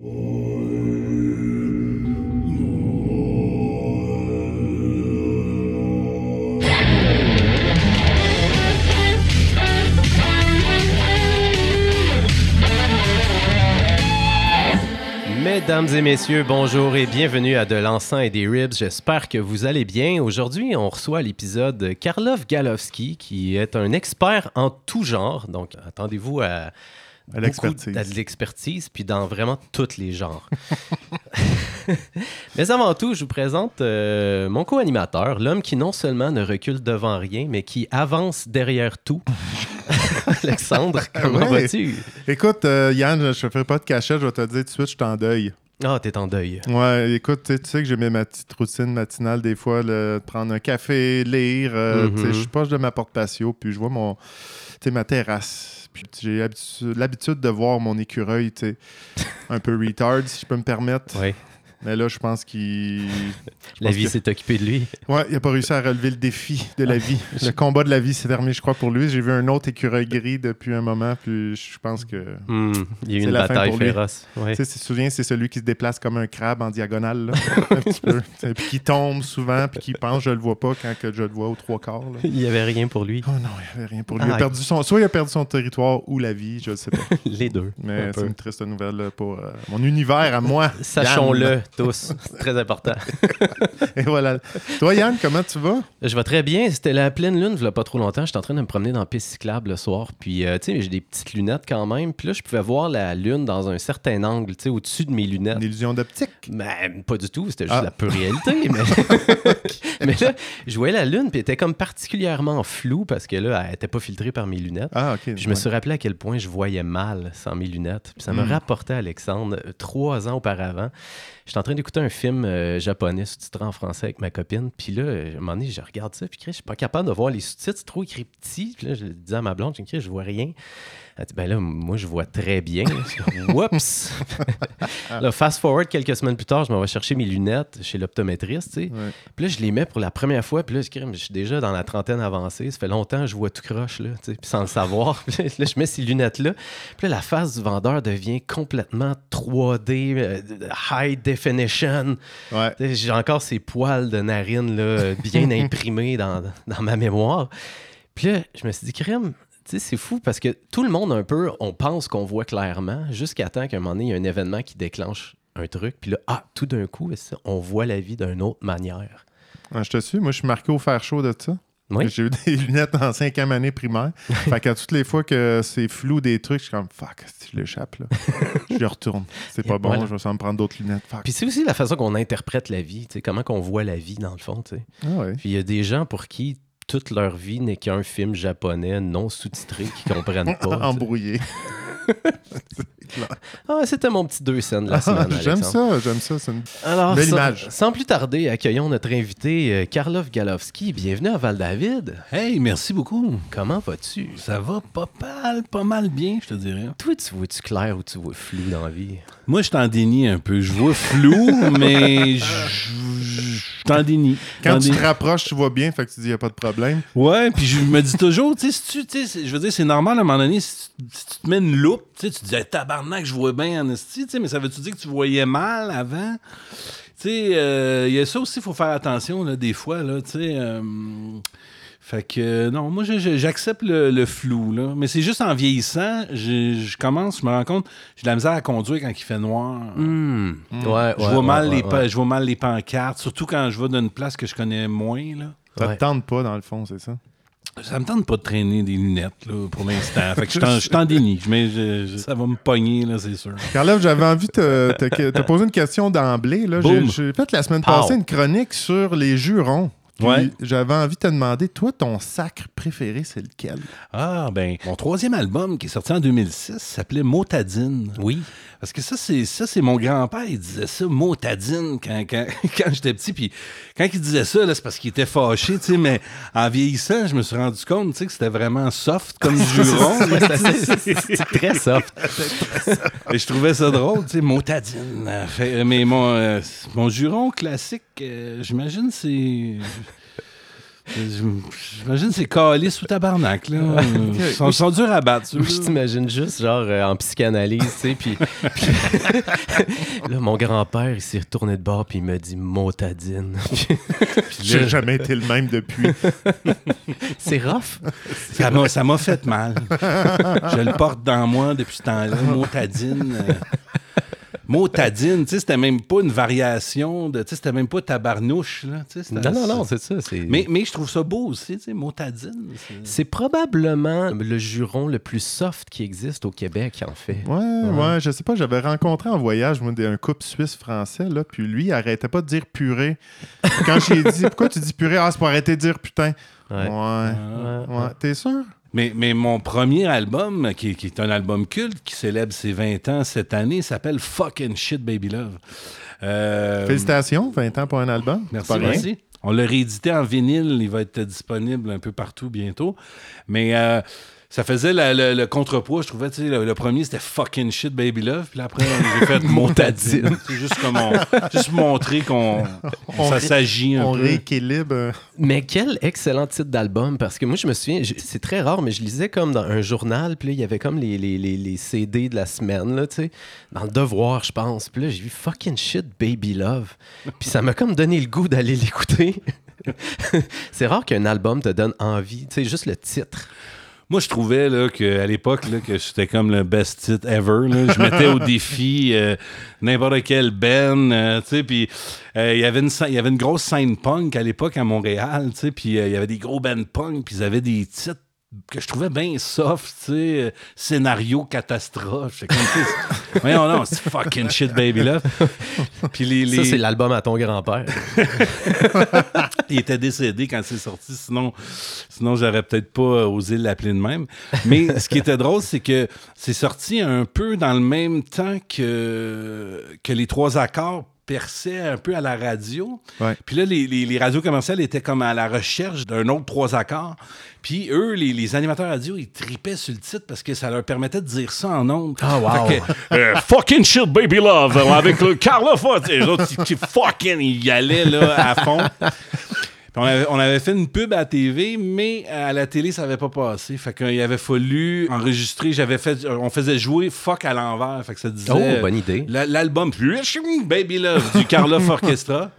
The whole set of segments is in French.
Mesdames et messieurs, bonjour et bienvenue à De l'encens et des ribs. J'espère que vous allez bien. Aujourd'hui, on reçoit l'épisode Karlov Galowski, qui est un expert en tout genre. Donc, attendez-vous à, À l'expertise. de l'expertise, puis dans vraiment tous les genres. mais avant tout, je vous présente euh, mon co-animateur, l'homme qui non seulement ne recule devant rien, mais qui avance derrière tout. Alexandre, comment Ouais. vas-tu? Écoute, euh, Yann, je ne ferai pas de cachette, je vais te dire tout de suite, je suis en deuil. Ah, t'es en deuil. Ouais, écoute, tu sais- que j'ai ma petite routine matinale, des fois, le- prendre un café, lire. euh, Mhm. sais, Je suis proche de ma porte patio, puis je vois mon, ma terrasse. J'ai habitu- l'habitude de voir mon écureuil, tu un peu retard, si je peux me permettre. Oui, Mais là, je pense qu'il. la vie que- s'est occupée de lui. Ouais, il n'a pas réussi à relever le défi de la vie. Le combat de la vie s'est terminé, je crois, pour lui. J'ai vu un autre écureuil gris depuis un moment, puis je pense que. Hmm, il y a eu C'est une la fin bataille pour lui. féroce. Ouais. Tu te souviens, c'est celui qui se déplace comme un crabe en diagonale, là, un petit peu. Puis qui tombe souvent, puis qui pense je le vois pas quand que je le vois aux trois quarts. là. Il n'y avait rien pour lui. Oh non, il n'y avait rien pour lui. Il Ah, a perdu son... Soit il a perdu son territoire ou la vie, je ne sais pas. Les deux. Mais c'est une triste nouvelle pour euh, mon univers à moi. Sachons-le tous. C'est très important. Et voilà. Toi, Yann, comment tu vas? Je vais très bien. C'était la pleine lune, il y a pas trop longtemps. J'étais en train de me promener dans la piste cyclable le soir. Puis, euh, tu sais, j'ai des petites lunettes quand même. Puis là, je pouvais voir la lune dans un certain angle, tu sais, au-dessus de mes lunettes. Une illusion d'optique? Mais pas du tout, c'était juste Ah. la pure réalité. Mais... mais là, je voyais la lune, puis elle était comme particulièrement floue parce que là, elle était pas filtrée par mes lunettes. Ah, ok. Puis je me suis rappelé à quel point je voyais mal sans mes lunettes. Puis ça me Mm. rapportait Alexandre euh, trois ans auparavant. J'étais en train d'écouter un film euh, japonais sous-titré en français avec ma copine. Puis là, euh, à un moment donné, je regarde ça. Puis je suis pas capable de voir les sous-titres. C'est trop écrit petit. Puis là, je le disais à ma blonde, je vois rien. Elle dit, ben là, moi, je vois très bien. Oups! là, fast forward quelques semaines plus tard, je m'en vais chercher mes lunettes chez l'optométriste, tu sais. Ouais. Puis là, je les mets pour la première fois. Puis là, je, suis déjà dans la trentaine avancée. Ça fait longtemps que je vois tout croche, là, tu sais, puis sans le savoir. Puis là, je mets ces lunettes-là. Puis là, la face du vendeur devient complètement 3D, euh, high definition. Ouais. J'ai encore ces poils de narine là, bien imprimés dans, dans ma mémoire. Puis là, je me suis dit, crème, sais, c'est fou parce que tout le monde, un peu, on pense qu'on voit clairement jusqu'à temps qu'à un moment donné, il y a un événement qui déclenche un truc. Puis là, ah, tout d'un coup, on voit la vie d'une autre manière? Ouais, je te suis. Moi, je suis marqué au fer chaud de ça. Oui. J'ai eu des lunettes en cinquième année primaire. fait qu'à toutes les fois que c'est flou des trucs, je suis comme fuck, si je l'échappe là. je les retourne. C'est pas bon, voilà. je vais sans me prendre d'autres lunettes. Fuck. Puis c'est aussi la façon qu'on interprète la vie, comment qu'on voit la vie dans le fond. tu sais. Ah ouais. Puis il y a des gens pour qui toute leur vie n'est qu'un film japonais non sous-titré qui comprennent pas. Embrouillé. Ah, c'était mon petit deux scènes de la semaine. j'aime ça, j'aime ça. c'est une- Alors, Belle sans, image. sans plus tarder, accueillons notre invité euh, Karlov Galowski. Bienvenue à Val-David. Hey, merci beaucoup. Comment vas-tu? Ça va pas mal, pas mal bien, je te dirais. Toi, tu vois-tu clair ou tu vois flou dans la vie? Moi, je suis en déni un peu. Je vois flou, mais je je- je suis en déni. Quand tu déni. te rapproches, tu vois bien, fait que tu dis, il n'y a pas de problème. Ouais, puis je me dis toujours, tu sais, si tu, tu sais, c'est- je veux dire, c'est normal à un moment donné, si tu, si tu te mets une loupe, tu sais, tu te dis, Hey, tabarnak, je vois bien en esti, tu sais, mais ça veut-tu dire que tu voyais mal avant? Tu sais, euh, il y a ça aussi, il faut faire attention, là, des fois, là, tu sais. euh, fait que, euh, non, moi, j'accepte le, le flou, là. Mais c'est juste en vieillissant, je, je commence, je me rends compte, j'ai de la misère à conduire quand il fait noir. Ouais, Je vois ouais, mal ouais, les ouais. pa- je vois mal les pancartes, surtout quand je vais dans une place que je connais moins, là. Ça Ouais. te tente pas, dans le fond, c'est ça? Ça me tente pas de traîner des lunettes là, pour l'instant. fait que je suis en- déni. Mais je- je- ça va me pogner, là, c'est sûr. Carlev, j'avais envie de te, te- te poser une question d'emblée. là. J'ai fait la semaine Pow. passée une chronique sur les jurons. Ouais. J'avais envie de te demander, toi, ton sacre préféré, c'est lequel? Ah, ben, mon troisième album qui est sorti en 2006 s'appelait Motadine. Oui. Parce que ça, c'est ça, c'est mon grand-père, il disait ça, Motadine, quand, quand, quand j'étais petit. Puis quand il disait ça, là, c'est parce qu'il était fâché, tu sais, mais en vieillissant, je me suis rendu compte, tu sais, que c'était vraiment soft comme juron. C'est très soft. Et je trouvais ça drôle, tu sais, Motadine. Mais mon, euh, mon juron classique, euh, j'imagine, c'est. J'imagine c'est calice ou tabarnak, là. Ils sont, sont durs à battre. Je t'imagine juste, genre, euh, en psychanalyse, tu sais, puis... puis- là, mon grand-père, il s'est retourné de bord, puis il m'a dit « motadine J'ai jamais été le même depuis. ». C'est rough. Ça m'a, ça m'a fait mal. Je le porte dans moi depuis ce temps-là. Motadine. euh, Motadine, tu sais, c'était même pas une variation de. Tu sais, c'était même pas tabarnouche, là. tu sais, c'était- Non, non, non, c'est ça. Mais, mais je trouve ça beau aussi, tu sais, Motadine. c'est- probablement le juron le plus soft qui existe au Québec, en fait. Ouais, ouais, je sais pas, j'avais rencontré en voyage, moi, un couple suisse-français, là, puis lui, il arrêtait pas de dire purée. Quand j'ai dit, pourquoi tu dis purée? Ah, c'est pour arrêter de dire putain. Ouais. Ouais. Ah. Ouais. Ouais. T'es sûr? Mais, mais mon premier album, qui, qui est un album culte, qui célèbre ses 20 ans cette année, s'appelle Fucking Shit Baby Love. Euh, Félicitations, 20 ans pour un album. Merci, merci. On l'a réédité en vinyle, il va être disponible un peu partout bientôt. Mais euh, ça faisait la- le, le contrepoids, je trouvais. tu sais, Le, le premier, c'était fucking shit, baby love. Puis là, après, j'ai fait motadine. C'est juste comme on, juste montrer qu'on On ça s'agit un On peu. rééquilibre. euh, Mais quel excellent titre d'album, parce que moi, je me souviens, c'est très rare, mais je lisais comme dans un journal, puis là, il y avait comme les, les, les, les CD de la semaine, là, tu sais, dans le devoir, je pense. Puis là, j'ai vu Fucking Shit Baby Love. Puis ça m'a comme donné le goût d'aller l'écouter. c'est rare qu'un album te donne envie, tu sais, juste le titre. Moi, je trouvais là, qu'à l'époque, là, que c'était comme le best titre ever. là. Je mettais au défi euh, n'importe quel Ben, euh, puis euh, il y avait une grosse scène punk à l'époque à Montréal, puis euh, il y avait des gros bands punk, puis ils avaient des titres que je trouvais bien soft, tu sais, euh, scénario catastrophe. Comme, voyons non, c'est fucking shit, baby, là. Puis les, les- Ça, c'est l'album à ton grand-père. il était décédé quand c'est sorti, sinon, sinon j'aurais peut-être pas euh, osé l'appeler de même. Mais ce qui était drôle, c'est que c'est sorti un peu dans le même temps que, que les trois accords perçaient un peu à la radio. Ouais. Puis là, les, les- les radios commerciales étaient comme à la recherche d'un autre trois accords. Puis eux, les, les animateurs radio, ils tripaient sur le titre parce que ça leur permettait de dire ça en ondes. Ah, wow. Que, euh, fucking shit, baby love, avec le Carla Fort. Les autres, ils- fucking, ils y allaient là, à fond. On, avait, on avait fait une pub à la TV, mais à la télé, ça avait pas passé. Fait qu'il avait fallu enregistrer. J'avais fait, on faisait jouer fuck à l'envers. Fait que ça disait. Oh, bonne idée. L'album Baby Love du Karloff Orchestra.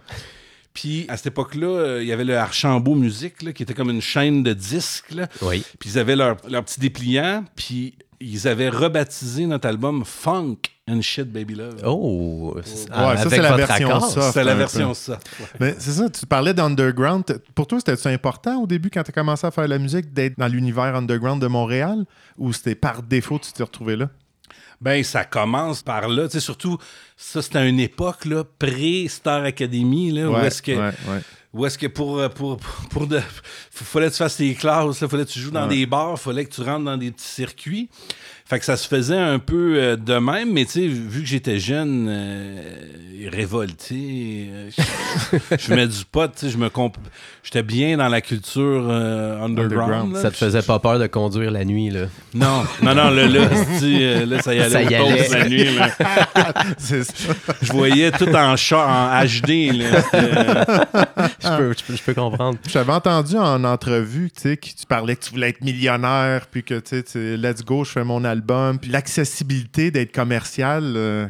Puis à cette époque-là, euh, il y avait le Archambault Musique, là, qui était comme une chaîne de disques. là. Oui. Puis ils avaient leur, leur petit dépliant, puis ils avaient rebaptisé notre album Funk and Shit Baby Love. Oh, Ouais, ça, c'est la version accord. soft. C'était la version peu. ça. Mais c'est ça, tu parlais d'underground. Pour toi, c'était important au début quand tu as commencé à faire la musique d'être dans l'univers underground de Montréal? Ou c'était par défaut que tu t'es retrouvé là? Ben, ça commence par là. Tu sais, surtout, ça, c'était à une époque, là, pré-Star Academy, là, où est-ce que... ouais, ouais. Où est-ce que pour, euh, pour, pour de, fallait que tu fasses tes classes, là, fallait que tu joues dans Ouais. des bars, fallait que tu rentres dans des petits circuits. Fait que ça se faisait un peu euh, de même, mais tu sais, vu que j'étais jeune, euh, révolté, euh, je, je fumais du pot, tu sais, je me comp- j'étais bien dans la culture euh, underground. Underground. là. Ça te faisait pas peur de conduire la nuit, là? Non, non, non, là, là, euh, ça y allait Ça y allait. la nuit. là. C'est ça. Je voyais tout en, chat, en HD. Là. Je peux, je peux, je peux comprendre. J'avais entendu en entrevue tu sais, que tu parlais que tu voulais être millionnaire, puis que tu sais, let's go, je fais mon album. Puis l'accessibilité d'être commercial, euh,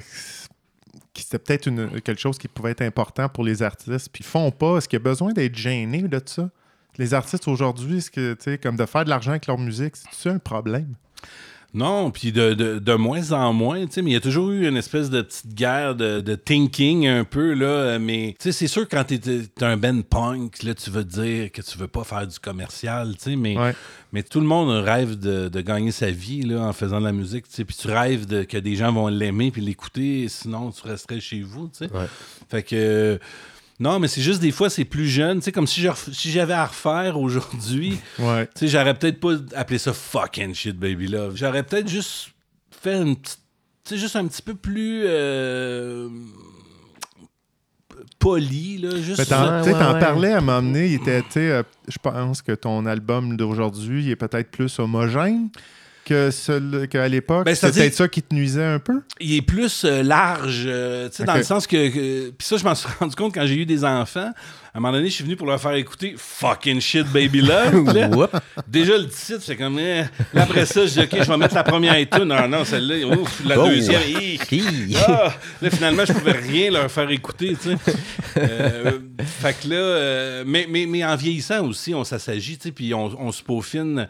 c'était peut-être une- quelque chose qui pouvait être important pour les artistes. Puis ils font pas. Est-ce qu'il y a besoin d'être gêné de ça? Les artistes aujourd'hui, est-ce que, comme de faire de l'argent avec leur musique, c'est un problème? Non, puis de, de, de moins en moins, tu sais, mais il y a toujours eu une espèce de petite guerre de, de thinking un peu, là, mais tu sais, c'est sûr quand t'es t'es un band punk, là, tu veux dire que tu veux pas faire du commercial, tu sais, mais, Ouais. mais tout le monde rêve de, de gagner sa vie, là, en faisant de la musique, tu sais, puis tu rêves de, que des gens vont l'aimer puis l'écouter, sinon tu resterais chez vous, tu sais. Ouais. Fait que... Non, mais c'est juste des fois, c'est plus jeune. Tu sais, comme si si j'avais à refaire aujourd'hui, Ouais. tu sais, j'aurais peut-être pas appelé ça fucking shit, baby love. J'aurais peut-être juste fait une petite. Tu sais, juste un petit peu plus. euh, poli, là. Juste. T'en, Ouais, ouais, ouais. parlais à un moment donné, il était, tu sais, euh, je pense que ton album d'aujourd'hui il est peut-être plus homogène que ce- qu'à l'époque, Ben, peut-être ça qui te nuisait un peu? il est plus euh, large, euh, tu sais, dans le sens que. que- Puis ça, je m'en suis rendu compte quand j'ai eu des enfants. À un moment donné, je suis venu pour leur faire écouter Fucking Shit Baby Love. Là, déjà, le titre, c'est comme. eh. Là, après ça, je dis, OK, je vais mettre la première et tout. Non, non, celle-là, ouf, la Oh. deuxième. hi. Hi. Ah! Là, finalement, je pouvais rien leur faire écouter, tu sais. Euh, fait que là, euh, mais, mais, mais en vieillissant aussi, on s'assagit, tu sais, puis on, on se peaufine.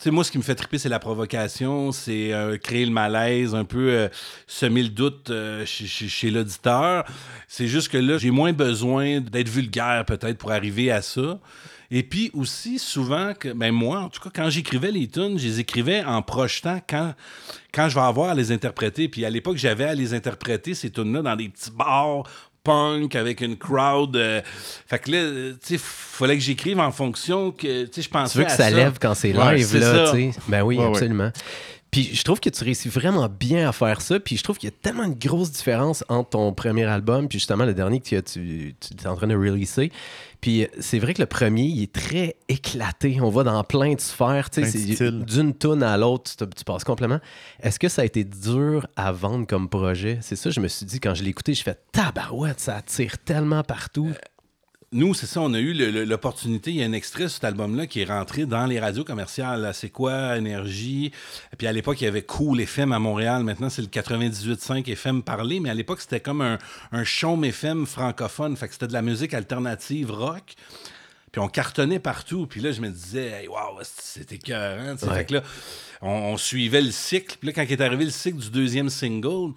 Sais, moi, ce qui me fait triper, c'est la provocation, c'est euh, créer le malaise, un peu euh, semer le doute euh, chez, chez- chez l'auditeur. C'est juste que là, j'ai moins besoin d'être vulgaire, peut-être, pour arriver à ça. Et puis aussi, souvent, que, ben moi, en tout cas, quand j'écrivais les tunes, je les écrivais en projetant quand, quand je vais avoir à les interpréter. Puis à l'époque, j'avais à les interpréter, ces tunes-là, dans des petits bars punk avec une crowd. euh, fait que là, tu sais, fallait que j'écrive en fonction que, tu sais, je pensais Tu veux que à ça lève quand c'est Ouais, live, c'est là, ça. tu sais. Ben oui, Ouais, ouais. Puis je trouve que tu réussis vraiment bien à faire ça. Puis je trouve qu'il y a tellement de grosses différences entre ton premier album puis justement le dernier que tu, es en train de releaser. Puis c'est vrai que le premier, il est très éclaté. On va dans plein de sphères. D'une tune à l'autre, tu, tu passes complètement. Est-ce que ça a été dur à vendre comme projet? C'est ça, je me suis dit, quand je l'ai écouté, je fais tabarouette, ça attire tellement partout. Nous, c'est ça, on a eu l'opportunité. Il y a un extrait de cet album-là qui est rentré dans les radios commerciales. C'est quoi, Énergie? Puis à l'époque, il y avait Cool FM à Montréal. Maintenant, c'est le 98.5 FM parlé. Mais à l'époque, c'était comme un, un chaume FM francophone. Fait que c'était de la musique alternative rock. Puis on cartonnait partout. Puis là, je me disais, hey, wow, c'était écœurant. Ouais. Fait que là, on, on suivait le cycle. Puis là, quand est arrivé le cycle du deuxième single,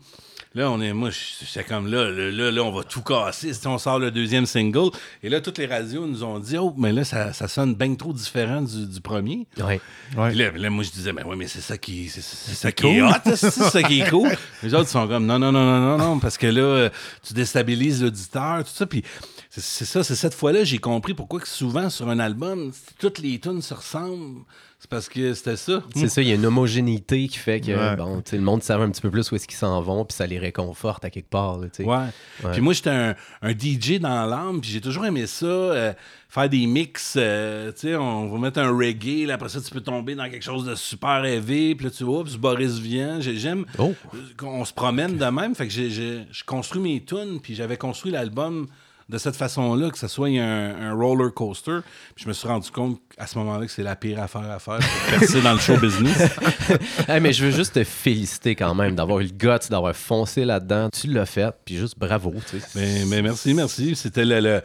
là, on est, moi, j'étais comme là, là, là, là, on va tout casser. Si on sort le deuxième single. Et là, toutes les radios nous ont dit, oh, mais là, ça, ça sonne bien trop différent du, du premier. Ouais. Ouais. Puis là, là, moi, je disais, ben oui, mais c'est ça qui, c'est, c'est ça qui est hot, c'est ça qui est cool. Les autres sont comme, non, non, non, non, non, non, parce que là, euh, tu déstabilises l'auditeur, tout ça. Puis c'est, c'est ça, c'est cette fois-là, j'ai compris pourquoi que souvent sur un album, toutes les tunes se ressemblent. C'est parce que c'était ça. C'est ça, il y a une homogénéité qui fait que Ouais. bon, le monde savait un petit peu plus où est-ce qu'ils s'en vont, puis ça les réconforte à quelque part. là. Ouais. Ouais. Puis moi, j'étais un, un DJ dans l'âme, puis j'ai toujours aimé ça, euh, faire des mix. euh, tu sais, on va mettre un reggae, là, après ça, tu peux tomber dans quelque chose de super élevé, puis là, tu vois, puis Boris vient. J'ai- J'aime Oh. euh, qu'on se promène de même. Fait que je construis mes tunes, puis j'avais construit l'album de cette façon-là, que ce soit un, un roller coaster. Puis je me suis rendu compte à ce moment-là que c'est la pire affaire à faire pour percer dans le show business. Hey, mais je veux juste te féliciter quand même d'avoir eu le guts, d'avoir foncé là-dedans. Tu l'as fait, puis juste bravo. tu sais. Mais, mais merci, merci. C'était le- le-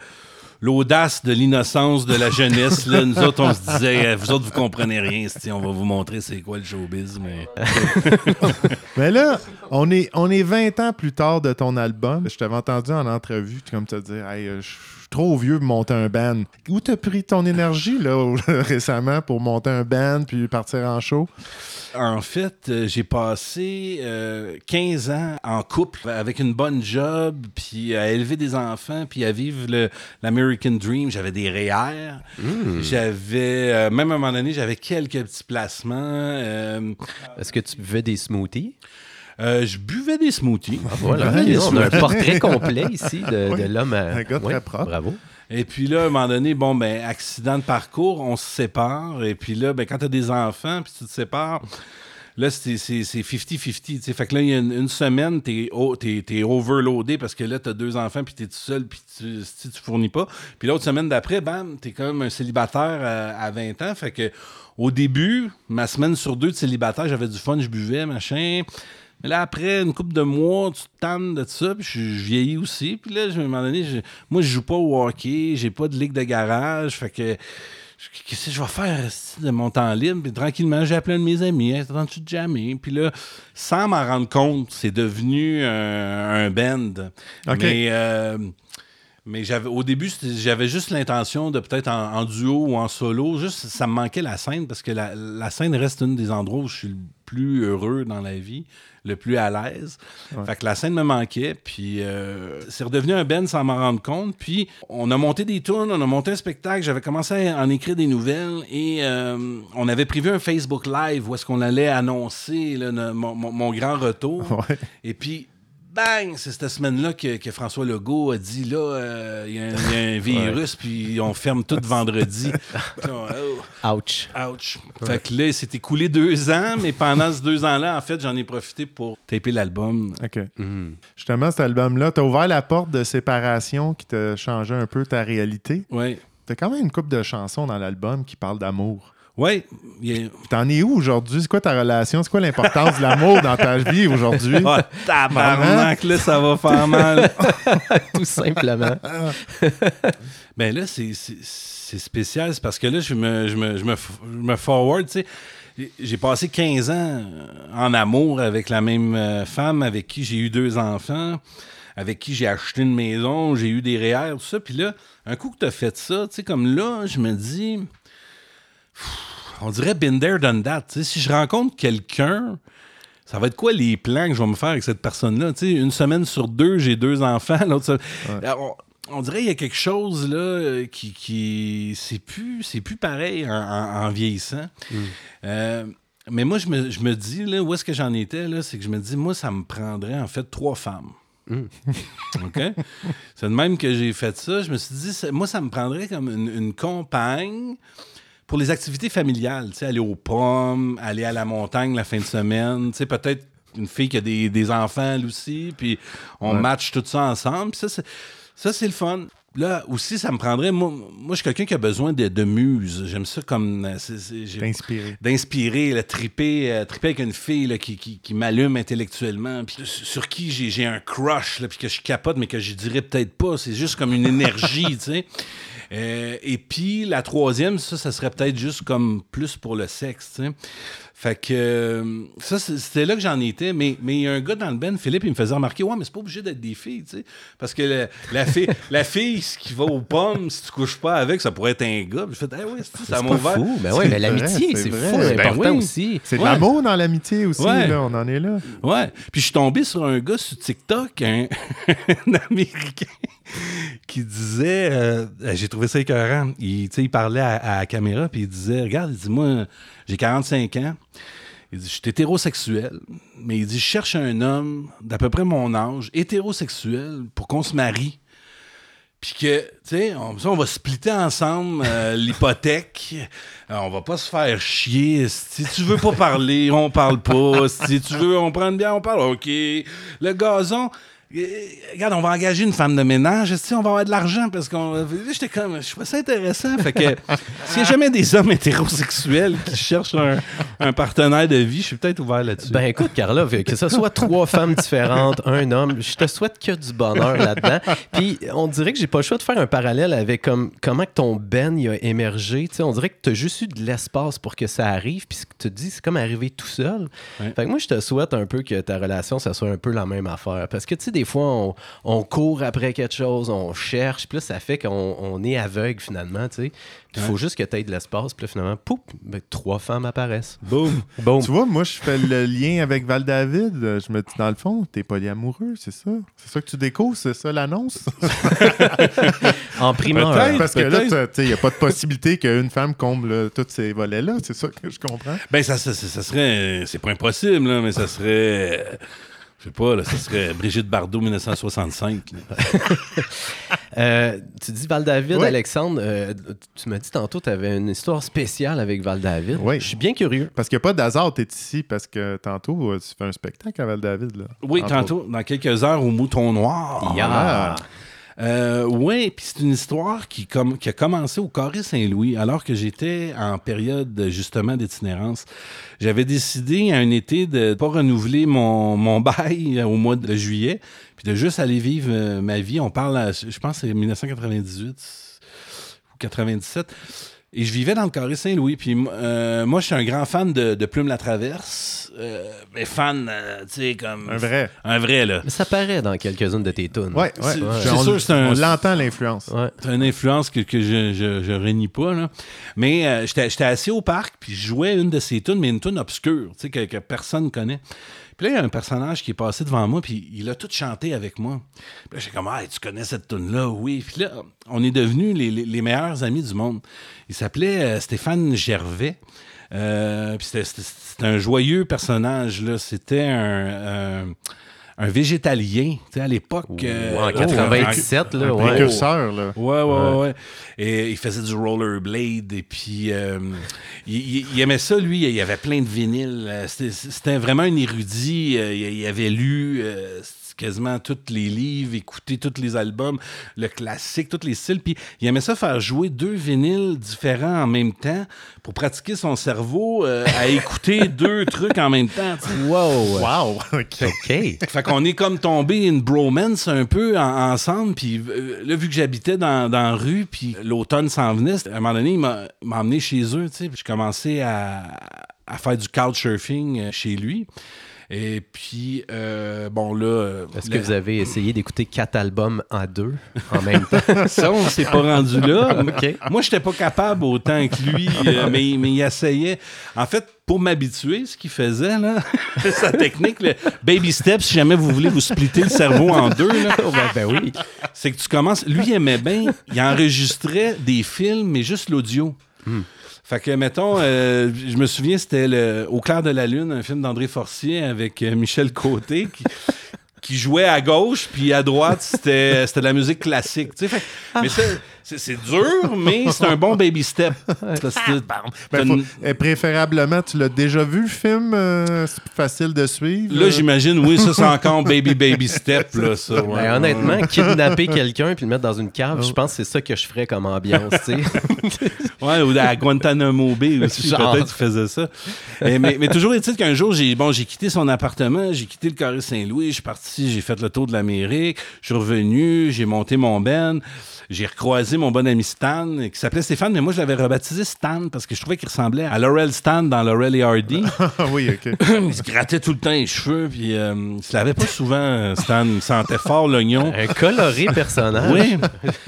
l'audace de l'innocence de la jeunesse. Là. Nous autres, on se disait, euh, vous autres, vous comprenez rien. si on va vous montrer c'est quoi le showbiz. Mais... Mais là, on est, on est 20 ans plus tard de ton album. Je t'avais entendu en entrevue, comme te dire, hey, euh, je suis trop vieux pour monter un band. Où t'as pris ton énergie là, récemment pour monter un band puis partir en show? En fait, euh, j'ai passé euh, 15 ans en couple avec une bonne job, puis à élever des enfants, puis à vivre le- l'American Dream. J'avais des REER. J'avais, euh, même à un moment donné, j'avais quelques petits placements. euh, Est-ce que tu buvais des smoothies? Euh, je buvais des smoothies. Voilà, ok, on a un portrait complet ici de, Oui. de l'homme. à- Un gars très propre. Bravo. Et puis là, à un moment donné, bon, ben, accident de parcours, on se sépare. Et puis là, ben, quand t'as des enfants, puis tu te sépares, là, c'est c'est- c'est 50-50. tu sais. Fait que là, il y a une, une semaine, t'es t'es overloadé parce que là, t'as deux enfants, puis t'es tout seul, puis tu, si tu fournis pas. Puis l'autre semaine d'après, bam, t'es comme un célibataire à, à 20 ans. Fait que au début, ma semaine sur deux de célibataire, j'avais du fun, je buvais, machin. Mais là, après une couple de mois, tu te tannes de ça, puis je, je vieillis aussi. Puis là, je, à un moment donné, je- moi, je joue pas au hockey, j'ai pas de ligue de garage, fait que qu'est-ce que je vais faire de mon temps libre? Puis tranquillement, j'ai appelé un de mes amis, hey, t'entends-tu de jammer? Puis là, sans m'en rendre compte, c'est devenu un, un band. Mais... euh, mais j'avais au début, j'avais juste l'intention de peut-être en, en duo ou en solo. Juste, ça me manquait la scène parce que la, la scène reste une des endroits où je suis le plus heureux dans la vie, le plus à l'aise. Fait que la scène me manquait. Puis euh, c'est redevenu un band sans m'en rendre compte. Puis on a monté des tunes, on a monté un spectacle. J'avais commencé à en écrire des nouvelles et euh, on avait prévu un Facebook Live où est-ce qu'on allait annoncer là, mon, mon- mon grand retour. Ouais. Et puis, bang, c'est cette semaine-là que, que François Legault a dit là, euh, il y, a un- il y a un virus, puis on ferme tout vendredi. Oh, Ouch. ouch. Fait que là, c'est écoulé deux ans, mais pendant ces deux ans-là, en fait, j'en ai profité pour taper l'album. OK. Mm. Justement, cet album-là, t'as ouvert la porte de séparation qui t'a changé un peu ta réalité. Ouais. T'as quand même une couple de chansons dans l'album qui parlent d'amour. Il Puis T'en es où aujourd'hui? C'est quoi ta relation? C'est quoi l'importance de l'amour dans ta vie aujourd'hui? Oh, tabarnak, là, ça va faire mal. Tout simplement. Ben là, c'est- spécial. C'est parce que là, je me, je me, je me, je me forward, tu sais. J'ai passé 15 ans euh, en amour avec la même euh, femme avec qui j'ai eu deux enfants, avec qui j'ai acheté une maison, j'ai eu des REER, tout ça. Puis là, un coup que tu as fait ça, tu sais, comme là, je me dis, on dirait there, done that. Si je rencontre quelqu'un, ça va être quoi les plans que je vais me faire avec cette personne-là? Une semaine sur deux, j'ai deux enfants. L'autre, se- on, on dirait qu'il y a quelque chose là euh, qui, qui c'est plus c'est plus pareil en, en- en vieillissant. Euh, mais moi, je me, je me dis, là, où est-ce que j'en étais, là, c'est que je me dis, moi, ça me prendrait en fait trois femmes. OK? C'est de même que j'ai fait ça. Je me suis dit, moi, ça me prendrait comme une, une compagne pour les activités familiales. Tu sais, aller aux pommes, aller à la montagne la fin de semaine. Tu sais, peut-être une fille qui a des, des enfants, elle aussi, puis on Ouais. match tout ça ensemble. Ça, c'est, ça, c'est le fun. Là aussi, ça me prendrait. Moi, moi je suis quelqu'un qui a besoin de, de muse. J'aime ça comme. euh, c'est- c'est- j'ai- T'es inspiré. d'inspirer, là, triper, euh, triper avec une fille là, qui, qui, qui m'allume intellectuellement, puis sur sur qui j'ai, j'ai un crush, là, puis que je capote, mais que je dirais peut-être pas. C'est juste comme une énergie, tu sais. Euh, et puis la troisième, ça, ça serait peut-être juste comme plus pour le sexe. Fait que euh, ça, c'est- c'était là que j'en étais. Mais mais il y a un gars dans le Ben, Philippe, il me faisait remarquer Ouais, mais c'est pas obligé d'être des filles, tu sais. Parce que le- la, fille, la fille qui va aux pommes, si tu couches pas avec, ça pourrait être un gars. Puis je fais Ah ouais, c'est- ça C'est m'a fou. Ben ouais, C'est mais l'amitié, c'est c'est vrai. fou, Ben important oui. aussi. C'est de Ouais. l'amour dans l'amitié aussi, Ouais. là. On en est là. Ouais. Puis je suis tombé sur un gars sur TikTok, un, un Américain, qui disait, euh, j'ai trouvé ça écœurant. Il, tu sais, il parlait à, à la caméra, puis il disait, regarde, il dit, moi, j'ai 45 ans. Il dit, je suis hétérosexuel, mais il dit, je cherche un homme d'à peu près mon âge, hétérosexuel, pour qu'on se marie. Puis que, tu sais, on, on va splitter ensemble euh, l'hypothèque. Euh, on va pas se faire chier. Si tu veux pas parler, on parle pas. Si tu veux, on prend bière, on parle. OK. Le gazon. Euh, Regarde, on va engager une femme de ménage. Si on va avoir de l'argent? Parce qu'on. Là, J'étais comme. Je trouvais ça intéressant. Fait que s'il y a jamais des hommes hétérosexuels qui cherchent un, un partenaire de vie, je suis peut-être ouvert là-dessus. Ben écoute, Carla, que ce soit trois femmes différentes, un homme, je te souhaite que du bonheur là-dedans. Puis on dirait que j'ai pas le choix de faire un parallèle avec comme, comment que ton Ben il a émergé. Tu sais, on dirait que tu as juste eu de l'espace pour que ça arrive. Puis ce que tu te dis, c'est comme arrivé tout seul. Ouais. Fait que moi, je te souhaite un peu que ta relation, ça soit un peu la même affaire. Parce que tu sais, des fois, on, on court après quelque chose, on cherche, puis là, ça fait qu'on on est aveugle finalement, tu sais. Il faut juste que tu aies de l'espace, puis là, finalement, pouf, ben, trois femmes apparaissent. Boum. Boum. Tu vois, moi, je fais le lien avec Val-David. Je me dis, dans le fond, t'es polyamoureux, c'est ça? C'est ça que tu découvres, c'est ça l'annonce? En primeur. Peut-être. Parce que là, il n'y a pas de possibilité qu'une femme comble tous ces volets-là. C'est ça que je comprends? Ben, ça, ça, ça- ça serait. C'est pas impossible, là, mais ça serait. Je sais pas, là, ça serait Brigitte Bardot 1965. là. Euh, tu dis Val-David, Oui. Alexandre, euh, tu m'as dit tantôt que tu avais une histoire spéciale avec Val-David. Oui. Je suis bien curieux. Parce qu'il n'y a pas d'hasard, tu es ici, parce que tantôt, euh, tu fais un spectacle à Val-David. là. Oui, tantôt, dans quelques heures au Mouton Noir. Ya. Euh, oui, puis c'est une histoire qui, qui a commencé au Carré Saint-Louis, alors que j'étais en période justement d'itinérance. J'avais décidé un été de ne pas renouveler mon, mon bail au mois de juillet, puis de juste aller vivre euh, ma vie. On parle, à- je pense c'est 1998 ou 97. Et je vivais dans le Carré Saint-Louis. Puis euh, moi, je suis un grand fan de, de Plume la Traverse. Euh, mais fan, euh, tu sais, comme. Un vrai. Un vrai, là. Mais ça paraît dans quelques-unes de tes tunes. Ouais, ouais. C'est- on sûr, c'est un- on l'entend, l'influence. Ouais. C'est une influence que, que je, je, je renie pas. Là. Mais euh, j'étais j'étais assis au parc, puis je jouais une de ces tunes, mais une tune obscure, tu sais, que, que personne connaît. Puis là, il y a un personnage qui est passé devant moi, puis il a tout chanté avec moi. Puis là, j'ai comme, ah, tu connais cette tune-là? Oui. Puis là, on est devenus les, meilleurs amis du monde. Il s'appelait euh, Stéphane Gervais. Euh, puis c'était- un joyeux personnage, là. C'était un, un végétalien, tu sais, à l'époque. euh, en oh, 97, là, Un ouais. précurseur, là. Ouais, ouais, ouais. Et il faisait du rollerblade et puis euh, il, il- aimait ça, lui. Il y avait plein de vinyles. C'était vraiment un érudit. Euh, Il, avait lu quasiment tous les livres, écouté tous les albums, le classique, tous les styles. Puis il aimait ça faire jouer deux vinyles différents en même temps pour pratiquer son cerveau euh, à écouter deux trucs en même temps. Wow! Wow! OK. Fait qu'on est comme tombé une bromance un peu en- ensemble. Puis euh, là, vu que j'habitais dans, dans la rue, puis l'automne s'en venait, à un moment donné, il m'a il m'a emmené chez eux. tu sais. Puis j'ai commencé à, à faire du couchsurfing euh, chez lui. Et puis, euh, bon, là. euh, Est-ce le- que vous avez essayé d'écouter quatre albums en deux en même temps? Ça, on s'est pas rendu là. OK. Moi, j'étais pas capable autant que lui, euh, mais, mais il essayait. En fait, pour m'habituer, ce qu'il faisait, là, sa technique, le baby steps, si jamais vous voulez vous splitter le cerveau en deux, là, ben, ben oui. c'est que tu commences. Lui, il aimait bien. Il enregistrait des films, mais juste l'audio. Fait que, mettons, euh, je me souviens, c'était le Au clair de la lune, un film d'André Forcier avec euh, Michel Côté qui, qui jouait à gauche, puis à droite, c'était c'était de la musique classique. tu sais. Fait que- mais c'est- c'est dur, mais c'est un bon baby step. Parce que t'as Ben, une- faut- eh, préférablement, tu l'as déjà vu le film? euh, c'est plus facile de suivre. Là, euh? j'imagine, oui, ça, c'est encore baby baby step, là, ça. ouais. Ben, honnêtement, kidnapper quelqu'un puis le mettre dans une cave, je pense que c'est ça que je ferais comme ambiance, tu sais. Ouais, ou à Guantanamo Bay aussi, peut-être qu'il faisait ça. Et- mais, mais toujours est-il qu'un jour, j'ai bon, j'ai quitté son appartement, j'ai quitté le carré Saint-Louis, je suis parti, j'ai fait le tour de l'Amérique, je suis revenu, j'ai monté mon ben, j'ai recroisé mon bon ami Stan, qui s'appelait Stéphane, mais moi, je l'avais rebaptisé Stan parce que je trouvais qu'il ressemblait à Laurel Stan dans Laurel et Hardy. Ah oui, OK. il se grattait tout le temps les cheveux, puis euh, il se lavait pas souvent, euh, Stan. Il sentait fort l'oignon. Un coloré personnage. Oui.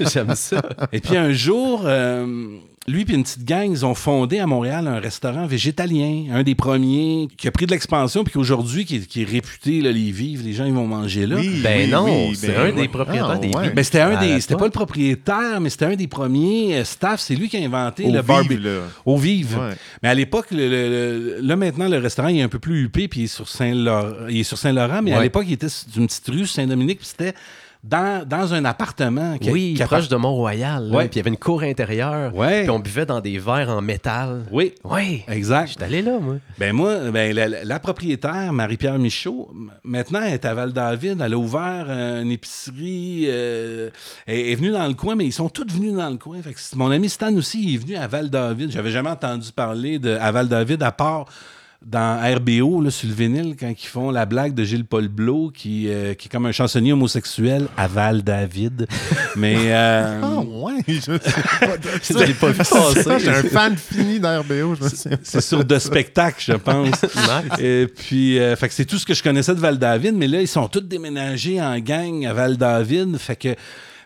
J'aime ça. Et puis un jour, euh, lui et une petite gang, ils ont fondé à Montréal un restaurant végétalien, un des premiers, qui a pris de l'expansion, puis qu'aujourd'hui, qui, est- qui est réputé, là, les vivres, les gens, ils vont manger là. Oui, Ben oui, non, oui, c'est ben un des propriétaires Ah, des ouais. Vives. Ben, c'était un À des. C'était l'époque. pas le propriétaire, mais c'était un des premiers euh, staff. C'est lui qui a inventé Au le vive, barbecue. là. Au vive. Ouais. Mais à l'époque, le- le- le- là maintenant, le restaurant il est un peu plus huppé, puis il est sur Saint-Laurent. Il est sur Saint-Laurent, mais à l'époque, il était sur une petite rue, Saint-Dominique, puis c'était dans, dans un appartement. qui- Oui, qui proche appart- de Mont-Royal. Puis il y avait une cour intérieure. Puis on buvait dans des verres en métal. Oui, Oui. exact. J'étais allé là, moi. Ben moi, ben la, la- la propriétaire, Marie-Pierre Michaud, maintenant, elle est à Val-David. Elle a ouvert euh, une épicerie. euh, elle est venue dans le coin, mais ils sont tous venus dans le coin. Fait que c'est- mon ami Stan aussi, il est venu à Val-David. J'avais jamais entendu parler de à Val-David, à part dans RBO, là, sur le vinyle, quand ils font la blague de Gilles-Paul Blot, qui, euh, qui est comme un chansonnier homosexuel à Val-David. mais... euh, Ah ouais, je sais pas pas ça. J'ai un fan fini d'RBO, je me souviens. C'est sur de spectacle, je pense. Et puis, euh, fait que c'est tout ce que je connaissais de Val-David, mais là, ils sont tous déménagés en gang à Val-David. Fait que,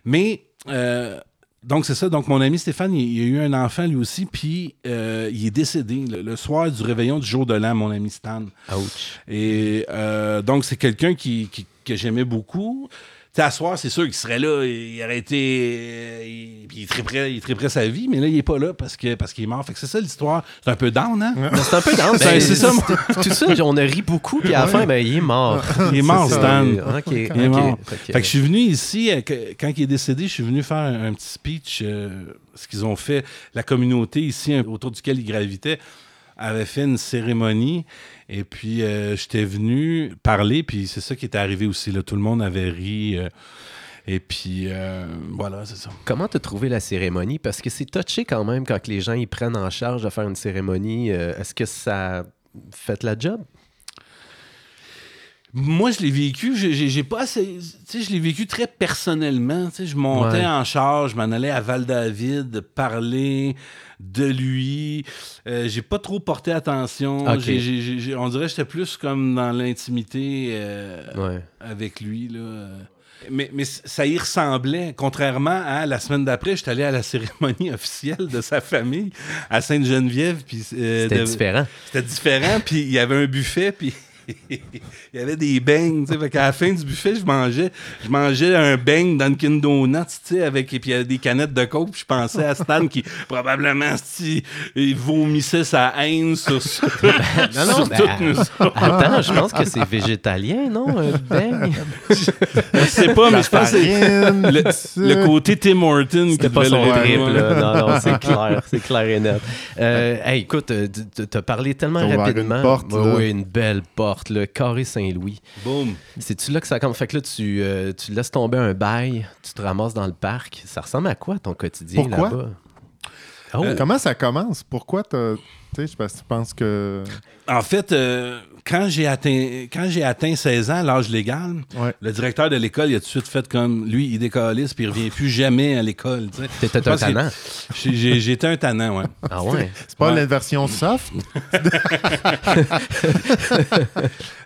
mais, euh, donc c'est ça. Donc, mon ami Stéphane, il, il a eu un enfant lui aussi, puis euh, il est décédé le, le soir du réveillon du jour de l'an, mon ami Stan. Ouch. Et euh, donc, c'est quelqu'un qui, qui- que j'aimais beaucoup. À soir, c'est sûr qu'il serait là, il aurait été. euh, il, puis il triperait, il triperait sa vie, mais là, il est pas là parce que parce qu'il est mort. Fait que c'est ça l'histoire. C'est un peu down, hein? C'est un peu down. C'est ça. Tout ça, on a ri beaucoup, puis à la fin, ben, il est mort. Il est mort. Stan. OK. Il est ok. mort. Fait que- Fait que je suis venu ici, euh, que- quand il est décédé, je suis venu faire un, un petit speech. euh, ce qu'ils ont fait, la communauté ici, autour duquel il gravitait, avait fait une cérémonie. Et puis, euh, j'étais venu parler, puis c'est ça qui était arrivé aussi. Là. Tout le monde avait ri. euh, et puis, euh, voilà, c'est ça. Comment t'as trouvé la cérémonie? Parce que c'est touché quand même quand les gens ils prennent en charge de faire une cérémonie. Euh, Est-ce que ça fait la job? Moi, je l'ai vécu, j'ai- pas assez. Tu sais, je l'ai vécu très personnellement. Tu sais, je montais Ouais. en charge, je m'en allais à Val-David parler de lui. Euh, j'ai pas trop porté attention. On dirait que j'étais plus comme dans l'intimité euh, Ouais. avec lui. Là. Mais, mais ça y ressemblait, contrairement à la semaine d'après, j'étais allé à la cérémonie officielle de sa famille à Sainte-Geneviève. puis, euh, C'était de- différent. C'était différent, puis il y avait un buffet, puis il y avait des beignes, tu sais. Fait qu'à la fin du buffet, je mangeais, je mangeais un beigne Dunkin' Donuts, tu sais, avec, et puis il y avait des canettes de coke, puis je pensais à Stan qui, probablement, si, il vomissait sa haine sur, sur, Non, non, sur ben, toutes nous. Attends, je pense que c'est végétalien, non? Un beigne? Je sais pas, mais je pense que c'est le, côté Tim Horton qui pas son le trip, là. Non, non, c'est clair. C'est clair et net. Euh, hey, écoute, euh, t'as parlé tellement rapidement. une porte, ouais, une belle porte, le Carré Saint-Louis. Boum. C'est-tu là que ça commence? Fait que là, tu, euh, tu laisses tomber un bail, tu te ramasses dans le parc. Ça ressemble à quoi ton quotidien Pourquoi? là-bas? Oh, Euh, Comment ça commence? Pourquoi tu penses que. En fait, euh, quand j'ai atteint quand j'ai atteint 16 ans, l'âge légal, Ouais. le directeur de l'école, il a tout de suite fait comme lui, il décalisse puis il revient plus jamais à l'école. T'étais un tannant. J'étais un tannant, ouais. Ah ouais? C'est pas Ouais. la version soft?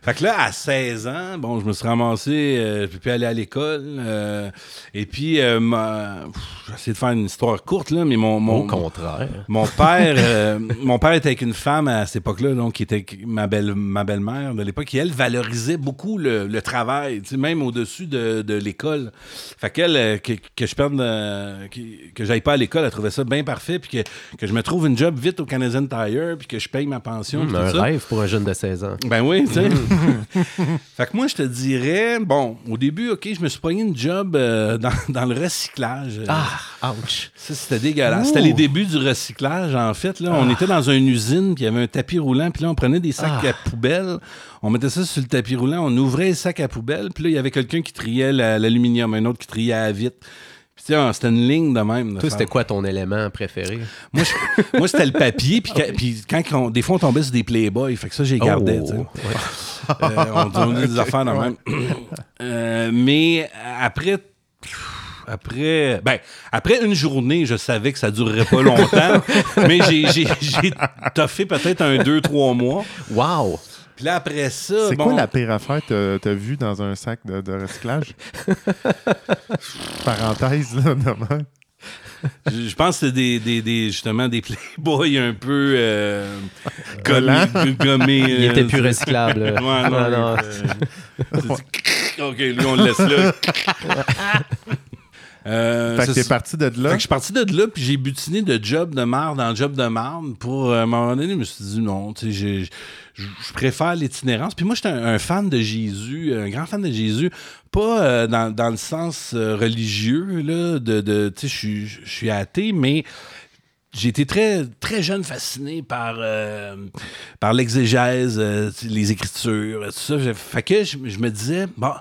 Fait que là, à 16 ans, bon, je me suis ramassé, euh, je peux plus aller à l'école. euh, et puis, euh, ma- pff, je vais essayer de faire une histoire courte, là, mais mon, mon, Au contraire. Mon père, euh, mon père était avec une femme à cette époque-là, donc qui était ma belle ma belle-mère de l'époque, qui elle valorisait beaucoup le, le travail, même au-dessus de, de l'école. Fait qu'elle euh, que, que je perde que, que j'aille pas à l'école, elle trouvait ça bien parfait, puis que, que je me trouve une job vite au Canadian Tire, puis que je paye ma pension, puis un ça. rêve pour un jeune de 16 ans. Ben oui, tu sais. fait que moi, je te dirais, bon, au début, OK, je me suis pogné une job euh, dans, dans le recyclage. Ah, ouch. Ça, c'était dégueulasse. C'était les débuts du recyclage, en fait. Là. On était dans une usine, puis il y avait un tapis roulant, puis là, on prenait des sacs Ah. à poubelle, on mettait ça sur le tapis roulant, on ouvrait les sacs à poubelle, puis là, il y avait quelqu'un qui triait la- l'aluminium, un autre qui triait à la vitre. C'était une ligne de même. de Toi, c'était quoi ton élément préféré? Moi, je- moi, c'était le papier, puis, quand- puis quand on- des fois, on tombait sur des Playboy, fait que ça, j'ai gardé. Oh, ouais. Euh, on donnait des affaires de même. Euh, mais après. Après, ben, après une journée, je savais que ça durerait pas longtemps, mais j'ai, j'ai, j'ai toffé peut-être un, deux, trois mois. Wow! Puis là, après ça. C'est bon, quoi la pire affaire que t'as- t'as vue dans un sac de, de recyclage? Parenthèse, là, demain. Je pense que c'est des, des, des- justement des Playboy un peu euh, Collants. gommés. gommés, Il euh, était plus recyclable. Ouais, non, Non, non. euh, c'est- ok, lui, on le laisse là. Euh, Fait que c'est- t'es parti de Fait que là. je suis parti de là, puis j'ai butiné de job de marde en job de marde pour, euh, à un moment donné, je me suis dit non, tu sais, j'ai- je préfère l'itinérance. Puis moi, j'étais un, un fan de Jésus, un grand fan de Jésus, pas euh, dans, dans le sens euh, religieux, là, de, de tu sais, je suis- athée, mais j'ai été très, très jeune fasciné par, euh, par l'exégèse, les écritures, tout ça. Fait que je me disais, bon,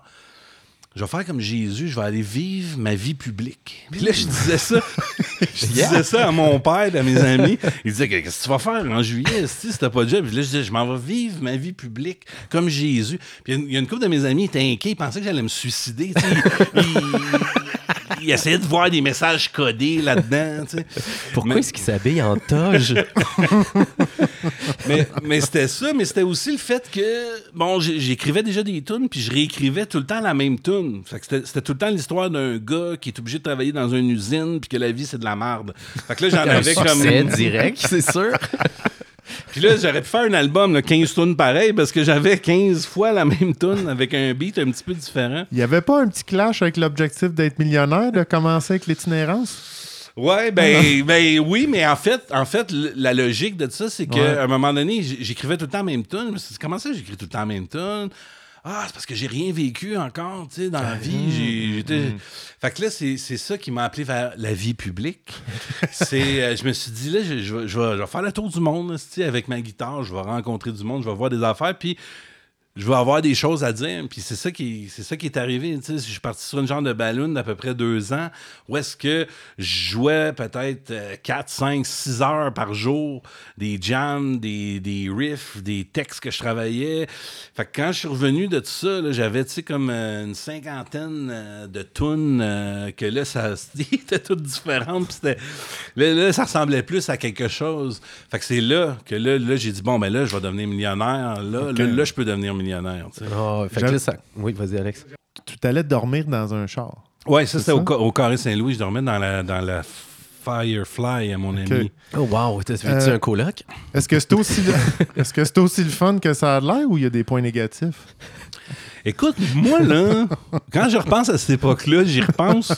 je vais faire comme Jésus, je vais aller vivre ma vie publique. Puis là, je disais ça. je disais ça à mon père à mes amis. Ils disaient, qu'est-ce que tu vas faire en juillet si t'as pas de job? Puis là, je disais, je m'en vais vivre ma vie publique comme Jésus. Puis il y a une- il couple de mes amis qui étaient inquiets, ils pensaient que j'allais me suicider. Ils, ils essayaient de voir des messages codés là-dedans. tu sais. Pourquoi Mais- est-ce qu'il s'habille en toge? mais, mais c'était ça, mais c'était aussi le fait que, bon, j'écrivais déjà des tunes, puis je réécrivais tout le temps la même tune. C'était tout le temps l'histoire d'un gars qui est obligé de travailler dans une usine, puis que la vie, c'est de la merde. Fait que là, j'en avais comme... direct, c'est sûr. Puis là, j'aurais pu faire un album, là, 15 tunes pareil, parce que j'avais 15 fois la même tune avec un beat un petit peu différent. Il y avait pas un petit clash avec l'objectif d'être millionnaire, de commencer avec l'itinérance? Ouais, ben, ben oui, mais en fait, en fait, la logique de ça, c'est qu'à Ouais. un moment donné, j'écrivais tout le temps la même tune. Je me suis dit, comment ça, j'écris tout le temps la même tune? Ah, c'est parce que j'ai rien vécu encore, tu sais, dans la vie. J'ai- J'étais... Fait que là, c'est, ça qui m'a appelé vers la vie publique. c'est, euh, je me suis dit, là, je, je vais, je vais- je vais faire le tour du monde, là, avec ma guitare. Je vais rencontrer du monde, je vais voir des affaires, puis je vais avoir des choses à dire. Puis c'est ça qui, c'est ça qui est arrivé. Tu sais, je suis parti sur une genre de ballon d'à peu près deux ans où est-ce que je jouais peut-être euh, 4, 5, 6 heures par jour, des jams, des, des riffs, des textes que je travaillais. Fait que quand je suis revenu de tout ça, j'avais, tu sais, comme euh, une cinquantaine euh, de tunes euh, que là, ça était toutes différentes. Puis c'était, là, là, ça ressemblait plus à quelque chose. Fait que c'est là que là, là j'ai dit, bon, ben là, je vais devenir millionnaire. Là, là, là, je peux devenir millionnaire. Tu sais. Oh, fait que J'aime- là, ça... Oui, vas-y, Alex. Tu t'allais dormir dans un char. Ouais, ça, C'est c'était au, au Carré Saint-Louis. Je dormais dans la, dans la Firefly, à mon ami. Oh, wow. T'as-tu Euh, un coloc? Est-ce que c'est aussi, le... Est-ce que c'est aussi le fun que ça a l'air ou il y a des points négatifs? Écoute, moi, là, quand je repense à cette époque-là, j'y repense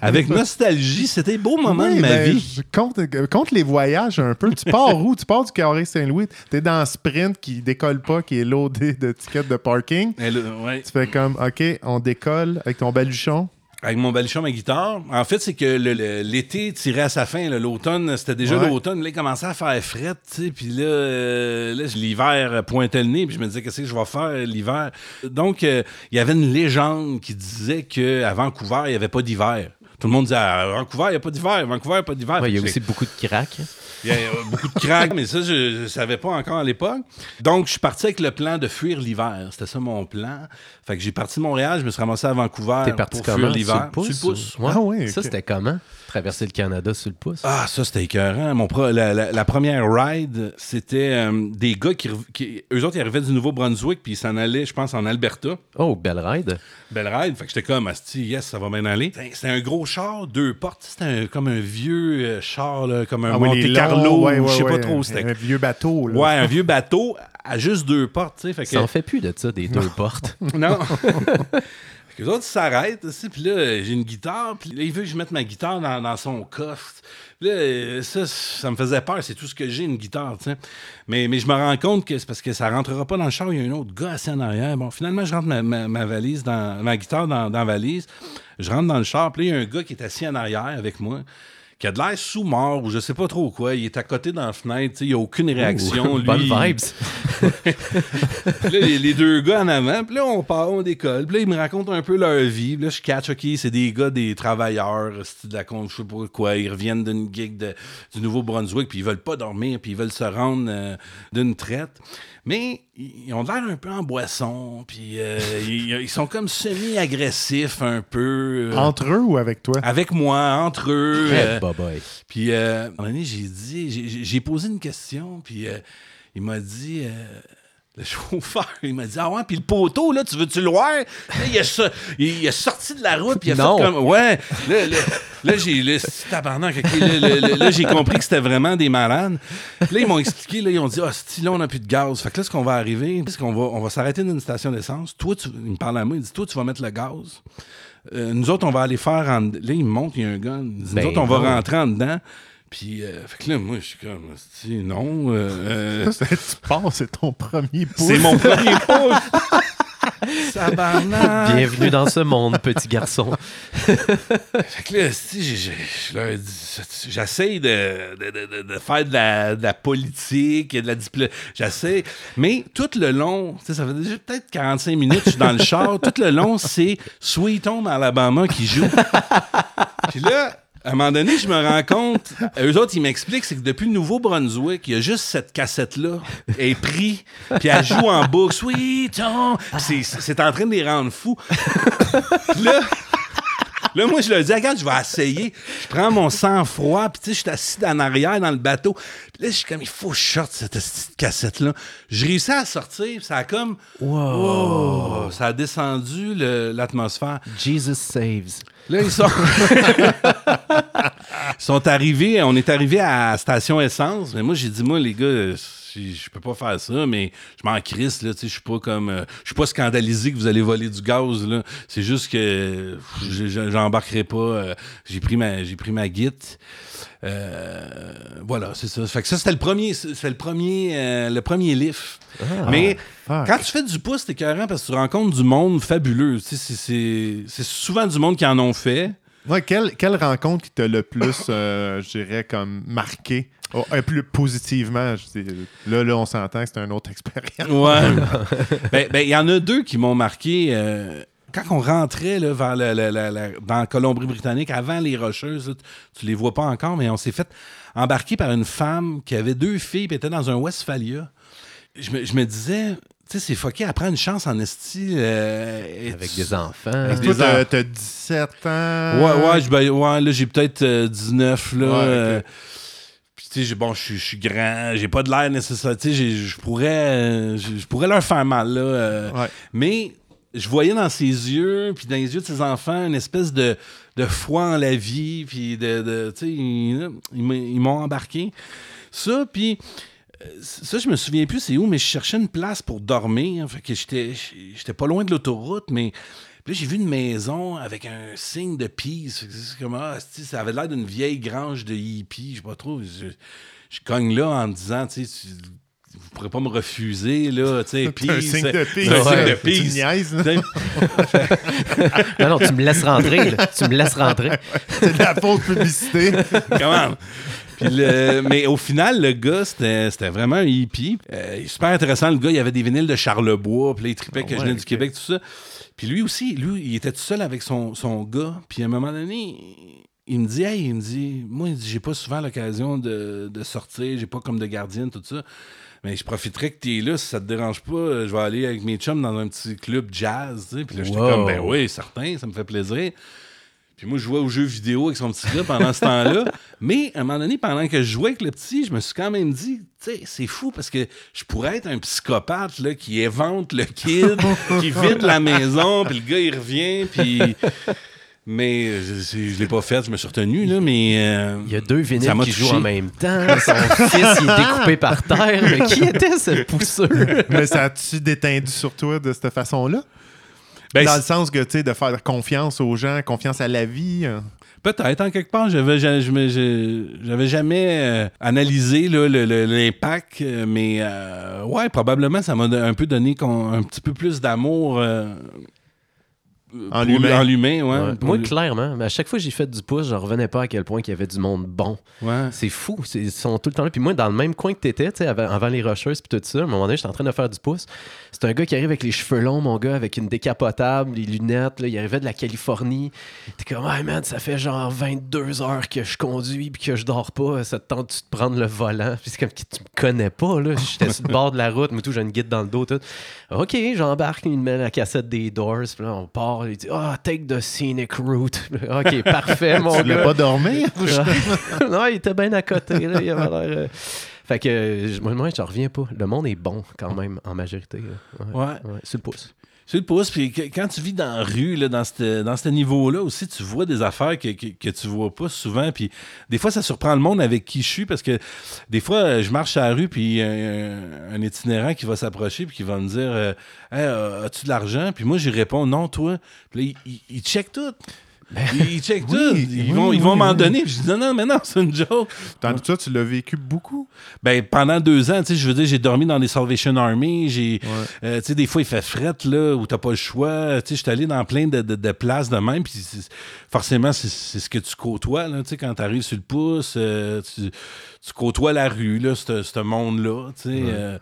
avec nostalgie. C'était un beau moment Oui, de ma ben, vie. je compte, compte les voyages un peu. Tu pars où? Tu pars du Carré Saint-Louis. T'es dans un sprint qui décolle pas, qui est loadé de tickets de parking. Ouais. Tu fais comme, OK, on décolle avec ton baluchon. Avec mon baluchon, ma guitare. En fait, c'est que le- le- l'été tirait à sa fin. là. L'automne, c'était déjà Ouais. l'automne. Là, il commençait à faire fret, tu sais. Puis là, euh, là, l'hiver pointait le nez. Puis je me disais, qu'est-ce que je vais faire l'hiver? Donc, euh, il y avait une légende qui disait qu'à Vancouver, il n'y avait pas d'hiver. Tout le monde disait, à Vancouver, il n'y a pas d'hiver. Vancouver, il n'y a pas d'hiver. Ouais, il y a J'ai- aussi beaucoup de cracks. Il y a euh, beaucoup de craques, mais ça, je ne savais pas encore à l'époque. Donc, je suis parti avec le plan de fuir l'hiver. C'était ça mon plan. Fait que j'ai parti de Montréal, je me suis ramassé à Vancouver T'es parti pour comment? fuir l'hiver. le le pouce. ou- Ouais. Ah oui, Ça, ok. c'était comment? Traverser le Canada sur le pouce? Ah, ça, c'était écœurant. Mon pro- la, la- la première ride, c'était euh, des gars qui, Eux autres, ils arrivaient du Nouveau-Brunswick, puis ils s'en allaient, je pense, en Alberta. Oh, belle ride. Belle ride. Fait que j'étais comme, Asti, yes, ça va bien aller. C'était- un gros char, deux portes. C'était un- comme un vieux euh, char, là, comme un Ah Monte Carlo. longs, ouais, je sais ouais, pas ouais, trop. C'était Un vieux bateau. Là. Ouais, un vieux bateau à juste deux portes, tu sais. Fait que, Ça en fait plus de ça, des deux portes. non. Les autres, s'arrêtent, tu sais, puis là, j'ai une guitare, puis là, il veut que je mette ma guitare dans, dans son coffre. Là, euh, ça, ça me faisait peur, c'est tout ce que j'ai, une guitare, tu sais. Mais, mais je me rends compte que c'est parce que ça rentrera pas dans le char, il y a un autre gars assis en arrière. Bon, finalement, je rentre ma, ma- ma valise, dans, ma guitare dans, dans la valise, je rentre dans le char, puis là, il y a un gars qui est assis en arrière avec moi qui a de l'air sous-mort ou je sais pas trop quoi. Il est à côté dans la fenêtre, tu sais, il n'y a aucune réaction. Ouh, lui, Bonne vibes. Là, les, les deux gars en avant, puis là, on part, on décolle. Puis là, ils me racontent un peu leur vie. Puis là, je catch, OK, c'est des gars, des travailleurs, c'est de la con, je sais pas quoi. Ils reviennent d'une gig de- du Nouveau-Brunswick, puis ils veulent pas dormir, puis ils veulent se rendre euh, d'une traite. Mais ils ont l'air un peu en boisson, puis euh, ils, ils sont comme semi-agressifs un peu. euh, Entre eux ou avec toi? avec moi, entre eux. Boboy. puis, euh, à un moment donné, j'ai dit, j'ai- posé une question, puis euh, il m'a dit, euh, le chauffeur, il m'a dit, ah ouais, puis le poteau, là, tu veux-tu le voir? Il, a, il, sorti de la route, puis il a Non. fait comme, ouais, là, là, là, j'ai, là, tabarnak, là, j'ai compris que c'était vraiment des malades. Là, ils m'ont expliqué, là, ils ont dit, ah, si là, on n'a plus de gaz. Fait que là, ce qu'on va arriver, c'est qu'on va, on va s'arrêter dans une station d'essence. Toi, tu, il me parle à moi, il dit, toi, tu vas mettre le gaz. Euh, nous autres, on va aller faire en... Là, il me montre, il y a un gun. Il dit, Ben nous autres, on va rentrer en dedans. Puis, euh, fait que là, moi, je suis comme, Asti, non. euh, euh, tu penses, c'est ton premier pouce. c'est mon premier pouce. Tabarnak. Bienvenue dans ce monde, petit garçon. Fait que là, dis, j'essaie de, de- de- de- de faire de la, de la politique, et de la diplomatie. J'essaie. Mais tout le long, tu sais, ça fait déjà peut-être 45 minutes, je suis dans le char. Tout le long, c'est Sweet Home Alabama qui joue. Puis là, à un moment donné, je me rends compte, eux autres, ils m'expliquent, c'est que depuis le Nouveau-Brunswick, il y a juste cette cassette-là, elle est prise, puis elle joue en boucle, Home. Puis c'est- en train de les rendre fous. Là, Là, moi, je leur dis, regarde, je vais essayer. Je prends mon sang-froid, puis tu sais, je suis assis en arrière dans le bateau. Puis là, je suis comme, il faut que je sorte cette petite cassette-là. Je réussis à sortir, puis ça a comme. Wow! Ça a descendu le- l'atmosphère. Jesus saves. Là, ils sont. ils sont arrivés, on est arrivé à station essence. Mais moi, j'ai dit, moi, les gars, je je peux pas faire ça, mais je m'en crisse, là, tu sais, je suis pas comme. euh, je suis pas scandalisé que vous allez voler du gaz, là. C'est juste que je- je- j'embarquerai pas. euh, j'ai pris ma, j'ai pris ma guide. Euh, voilà, c'est ça. Fait que ça, c'était le premier, c'est le premier, le premier lift. mais fuck. quand tu fais du pouce, t'es carré parce que tu rencontres du monde fabuleux. Tu sais, c'est- c'est c'est souvent du monde qui en ont fait. Ouais, quelle, quelle rencontre qui t'a le plus, euh, je dirais, comme marqué? Oh, euh, plus positivement, je dis, là, là, on s'entend que c'est une autre expérience. Ouais. ben, ben, il y en a deux qui m'ont marqué. euh, quand on rentrait là, vers le- le- le- le- dans la Colombie-Britannique, avant les Rocheuses, là, tu, tu les vois pas encore, mais on s'est fait embarquer par une femme qui avait deux filles et était dans un Westphalia. Je me, je me disais, tu sais, c'est fucké, elle prend une chance en esti. euh, et Avec tu- des enfants. Avec Toi, des t'as, ans. t'as 17 ans? Ouais, ouais, ben, ouais, là, j'ai peut-être euh, 19, là. Ouais, ok. Tu sais, bon, je suis- grand, j'ai pas de l'air nécessaire. Tu sais, je pourrais, je pourrais leur faire mal, là. euh, Ouais. Mais je voyais dans ses yeux, puis dans les yeux de ses enfants, une espèce de, de foi en la vie, puis de, de tu sais, ils, ils m'ont embarqué. Ça, puis euh, ça, je me souviens plus c'est où, mais je cherchais une place pour dormir. Fait que j'étais, j'étais pas loin de l'autoroute, mais puis là, j'ai vu une maison avec un signe de peace. C'est comme, ah, ça avait l'air d'une vieille grange de hippie. Je sais pas trop. Je, je, cogne là en me disant, tu sais, vous pourrez pas me refuser, là, tu sais, peace. un signe de peace. Un signe de peace. non, non, tu me laisses rentrer, là. Tu me laisses rentrer. C'est de la fausse publicité. Comment? Puis le, mais au final, le gars, c'était vraiment un hippie. Euh, super intéressant, le gars, il avait des vinyles de Charlebois, puis là, il tripait que je venais du Québec, tout ça. Puis lui aussi, lui, il était tout seul avec son, son gars. Puis à un moment donné, il me dit, hey, il me dit, moi, j'ai pas souvent l'occasion de, de, sortir, j'ai pas comme de gardienne, tout ça. Mais je profiterais que tu es là, si ça te dérange pas, je vais aller avec mes chums dans un petit club jazz. Tu sais. Puis là, j'étais comme, ben oui, certain, ça me fait plaisir. Puis moi, je jouais aux jeux vidéo avec son petit gars pendant ce temps-là. Mais à un moment donné, pendant que je jouais avec le petit, je me suis quand même dit, tu sais, c'est fou parce que je pourrais être un psychopathe là, qui évente le kid, qui vide la maison, puis le gars, il revient, puis. Mais je, je l'ai pas fait, je me suis retenu, là, mais. Euh, il y a deux vinyles qui jouent en même temps. Son fils, il est découpé par terre. Mais qui était ce pousseur? mais ça a-tu détendu sur toi de cette façon-là? Ben, Dans le sens que, tu sais, de faire confiance aux gens, confiance à la vie. Hein. Peut-être, en quelque part. J'avais, j'avais jamais euh, analysé l'impact, euh, mais euh, ouais, probablement, ça m'a un peu donné un petit peu plus d'amour en l'humain. ouais. Moi, clairement, à chaque fois que j'ai fait du pouce, je revenais pas à quel point il y avait du monde bon. C'est fou. Ils sont tout le temps là. Puis moi, dans le même coin que tu étais, avant, avant, les rocheuses puis tout ça, à un moment donné, j'étais en train de faire du pouce. C'est un gars qui arrive avec les cheveux longs, mon gars, avec une décapotable, les lunettes. Là, il arrivait de la Californie. T'es comme, hey man, ça fait genre 22 heures que je conduis puis que je dors pas. Ça te tente de prendre le volant? Puis c'est comme que tu me connais pas. là. J'étais sur le bord de la route, mais tout, j'ai une guide dans le dos. Tout. OK, j'embarque, il me met la cassette des Doors. Puis là, on part. Il dit, ah, oh, take the scenic route. OK, parfait, mon tu gars. Tu pas dormir? non, il était bien à côté. Là. Il avait l'air. Euh, fait que moi, moi, je reviens pas. Le monde est bon quand même en majorité. Ouais. ouais. c'est le pouce. C'est le pouce. Puis quand tu vis dans la rue, là, dans ce dans niveau-là aussi, tu vois des affaires que, que, que, tu vois pas souvent. Puis des fois, ça surprend le monde avec qui je suis parce que des fois, je marche à la rue, puis un, un itinérant qui va s'approcher, puis qui va me dire euh, hey, As-tu de l'argent Puis moi, j'y réponds Non, toi. Puis là, il, il check tout. Ben, ils checkent tout. Ils vont, ils vont m'en donner. je dis non, non, mais non, c'est une joke. Tandis que toi, tu l'as vécu beaucoup? Ben, pendant deux ans, tu sais, je veux dire, j'ai dormi dans les Salvation Army. J'ai, euh, tu sais, des fois, il fait fret, là, où t'as pas le choix. Tu sais, je suis allé dans plein de, de, places de même. Puis forcément, c'est, ce que tu côtoies, là, tu sais, quand t'arrives sur le pouce. Euh, tu, tu, côtoies la rue, là, ce monde-là, tu sais. Euh,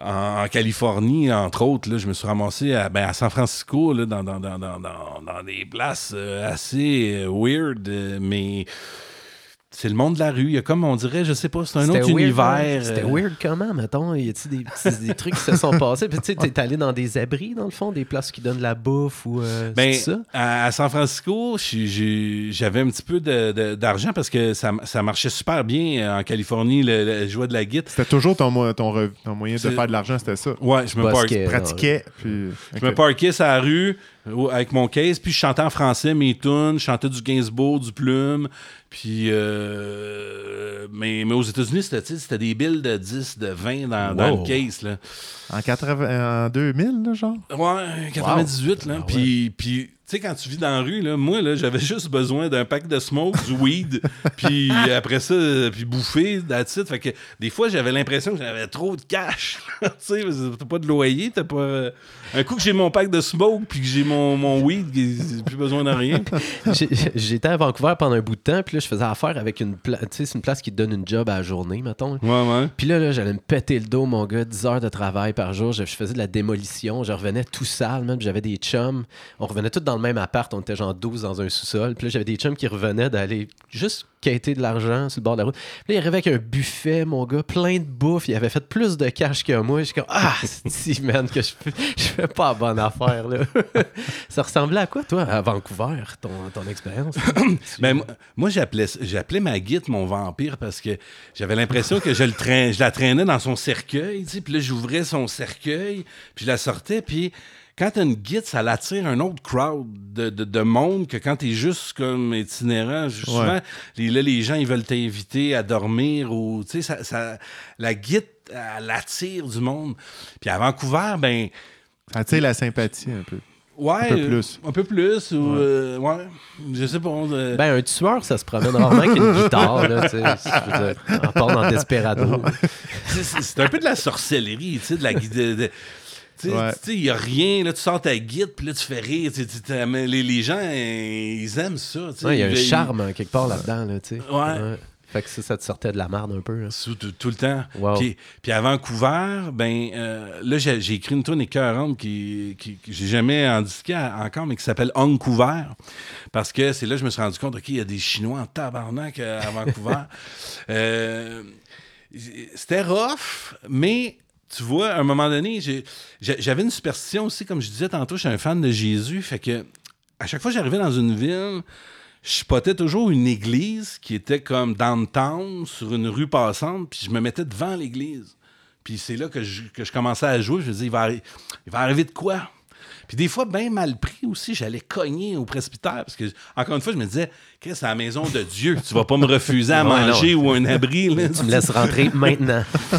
en, Californie, entre autres, là, je me suis ramassé à, ben, San Francisco, là, dans, dans, dans, dans, des places euh, assez euh, weird, euh, mais c'est le monde de la rue. Il y a comme, on dirait, je sais pas, c'est un autre univers. C'était weird comment, mettons? Y a-t-il des, des, trucs qui se sont passés? Puis tu sais, t'es allé dans des abris, dans le fond, des places qui donnent la bouffe ou ben, ça? À, San Francisco, j'avais un petit peu d'argent parce que ça, ça, marchait super bien en Californie, le, jouet de la guitare. C'était toujours ton, ton, ton moyen de faire de l'argent, c'était ça? Ouais, je me parquais. pratiquais. Puis... Je me parquais sur la rue avec mon case, puis je chantais en français mes tunes, je chantais du Gainsbourg, du Plume, puis euh, mais, mais aux États-Unis, c'était des billes de 10, de 20 dans, dans le case. Là. En, 80, en 2000, là, genre? Ouais, 98, là. Ah puis, sais, quand tu vis dans la rue, là, moi, là, j'avais juste besoin d'un pack de smoke, du weed, puis après ça, puis bouffer, it. Fait que des fois, j'avais l'impression que j'avais trop de cash. tu sais, t'as pas de loyer, t'as pas... Euh, un coup que j'ai mon pack de smoke, puis que j'ai mon, mon weed, j'ai plus besoin de rien. J'étais à Vancouver pendant un bout de temps, puis là, je faisais affaire avec une place, tu sais, c'est une place qui te donne une job à la journée, mettons. Ouais, ouais. Puis là, là j'allais me péter le dos, mon gars, 10 heures de travail par jour, je, faisais de la démolition, je revenais tout sale, même, j'avais des chums, on revenait tous dans le même appart, on était genre 12 dans un sous-sol. Puis là, j'avais des chums qui revenaient d'aller juste quêter de l'argent sur le bord de la route. Puis là, il arrivait avec un buffet, mon gars, plein de bouffe. Il avait fait plus de cash que moi. Je suis comme, ah, c'est man, que je, je fais pas bonne affaire, là. ça ressemblait à quoi, toi, à Vancouver, ton, ton expérience? ben, moi, j'appelais, j'appelais ma guide mon vampire parce que j'avais l'impression que je, le traîne, je la traînais dans son cercueil, tu sais. Puis là, j'ouvrais son cercueil, puis je la sortais, puis quand t'as une guide, ça l'attire un autre crowd de, de, de monde que quand t'es juste comme itinérant. Souvent, les, là, les gens, ils veulent t'inviter à dormir ou, tu sais, ça, ça, la guide, elle attire du monde. Puis à Vancouver, ben... Ça attire la sympathie un peu. Ouais, Un peu plus. Un peu plus, ou... Ouais. euh, ouais, je sais pas. euh, Ben, un tueur, ça se promène rarement avec une guitare, là, tu sais. À part dans Desperado. c'est- un peu de la sorcellerie, tu sais, de la guide. de- de- Tu sais, Ouais. il n'y a rien, là, tu sors ta guide, puis là, tu fais rire. tu sais, tu- tu- mais les, les gens, ils aiment ça. sais. Ouais, Il y a un Ils- charme hein, quelque part là-dedans, là, tu sais. Ouais. Fait que ça, ça te sortait de la merde un peu. tout, tout le temps. Wow. Puis, puis à Vancouver, ben euh, là, j'ai j'ai écrit une tune écœurante qui, qui, que j'ai jamais indiqué encore, mais qui s'appelle Vancouver. Parce que c'est là que je me suis rendu compte, OK, il y a des Chinois en tabarnak à Vancouver. Euh, C'était rough, mais tu vois, à un moment donné, j'avais une superstition aussi, comme je disais tantôt, je suis un fan de Jésus. Fait que à chaque fois que j'arrivais dans une ville, je spottais toujours une église qui était comme downtown, sur une rue passante, puis je me mettais devant l'église. Puis c'est là que je, commençais à jouer. Je me disais, il va, il va arriver de quoi? Puis des fois, bien mal pris aussi, j'allais cogner au presbytère. Parce que, encore une fois, je me disais, Chris, c'est la maison de Dieu. Tu vas pas me refuser à manger non. ou un abri. là. Tu me laisses rentrer maintenant.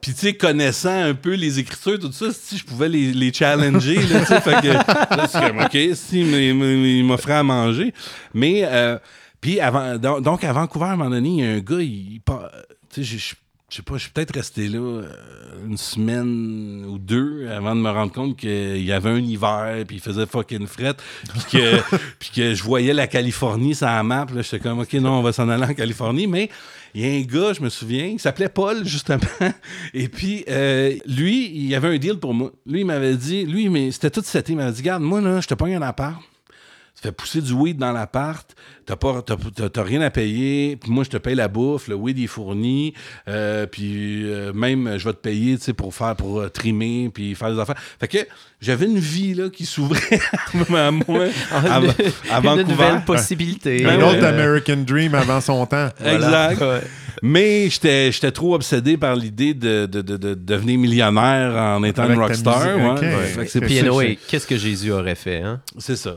Puis, tu sais, connaissant un peu les écritures, tout ça, si je pouvais les, les challenger, là, tu sais, fait que, là, c'est comme, OK, si, il m'offrait à manger. Mais, euh, puis, avant, donc, à Vancouver, à un moment donné, il y a un gars, il, il part- tu sais, je- je je sais pas, je suis peut-être resté là euh, une semaine ou deux avant de me rendre compte qu'il y avait un hiver, puis il faisait fucking fret, puis que, puis que je voyais la Californie sur la map. Là, j'étais comme, OK, non, on va s'en aller en Californie. Mais il y a un gars, je me souviens, il s'appelait Paul, justement. Et puis, euh, lui, il y avait un deal pour moi. Lui, il m'avait dit, lui, mais c'était tout cet été, il m'avait dit, garde, moi, là, je te pogne un appart. Tu fais pousser du weed dans l'appart, t'as pas t'as, t'as- t'as rien à payer, puis moi je te paye la bouffe, le weed est fourni, euh, puis euh, même je vais te payer, tu sais, pour faire pour euh, trimer puis faire des affaires. Fait que j'avais une vie là qui s'ouvrait à moi à, à Une Vancouver. nouvelle possibilité. Un ouais. autre American Dream avant son temps. Exact. Ouais. Mais j'étais j'étais trop obsédé par l'idée de, de, de- de devenir millionnaire en étant une ta rockstar. ouais. ok. Ouais. Fait que c'est Puis qu'est-ce que Jésus aurait fait, hein? C'est ça.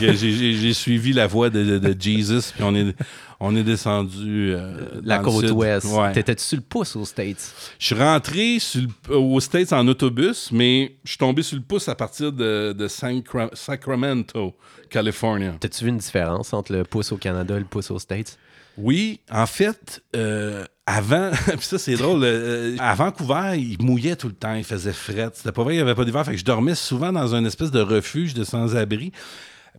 J'ai- suivi la voie de, de, de Jesus, puis on est, on est descendu. euh, La côte ouest. Ouais. T'étais-tu sur le pouce aux States? Je suis rentré sur le- aux States en autobus, mais je suis tombé sur le pouce à partir de, de Sacra- Sacramento, California. T'as-tu vu une différence entre le pouce au Canada et le pouce aux States? Oui, en fait, euh, avant, puis ça c'est drôle, euh, à Vancouver, il mouillait tout le temps, il faisait fret. C'était pas vrai, il n'y avait pas d'hiver, fait que je dormais souvent dans une espèce de refuge de sans-abri.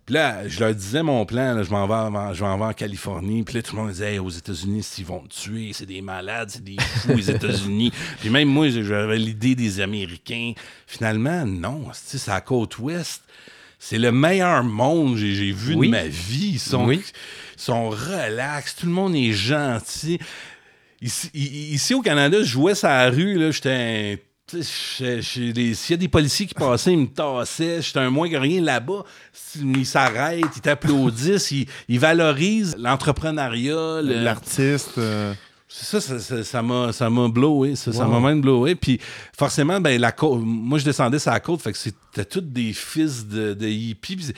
Puis là, je leur disais mon plan, là, je m'en vais, en- je m'en vais en Californie. Puis là, tout le monde disait, Hey, aux États-Unis, s'ils vont te tuer, c'est des malades, c'est des fous, les États-Unis. Puis même moi, j'avais l'idée des Américains. Finalement, non, c'est la côte ouest. C'est le meilleur monde que j'ai vu Oui. de ma vie. Ils sont, Oui. ils sont relax, tout le monde est gentil. Ici, au Canada, je jouais sur la rue, là, j'étais S'il y a des policiers qui passaient, ils me tassaient. J'étais un moins que rien là-bas. Ils s'arrêtent, ils t'applaudissent, ils, ils valorisent l'entrepreneuriat. le- L'artiste. euh, c'est ça, ça, m'a, ça m'a blowé, ça, Wow. m'a même blowé. Puis forcément, ben, la côte, moi je descendais sur la côte, fait que c'était tous des fils de, de hippies.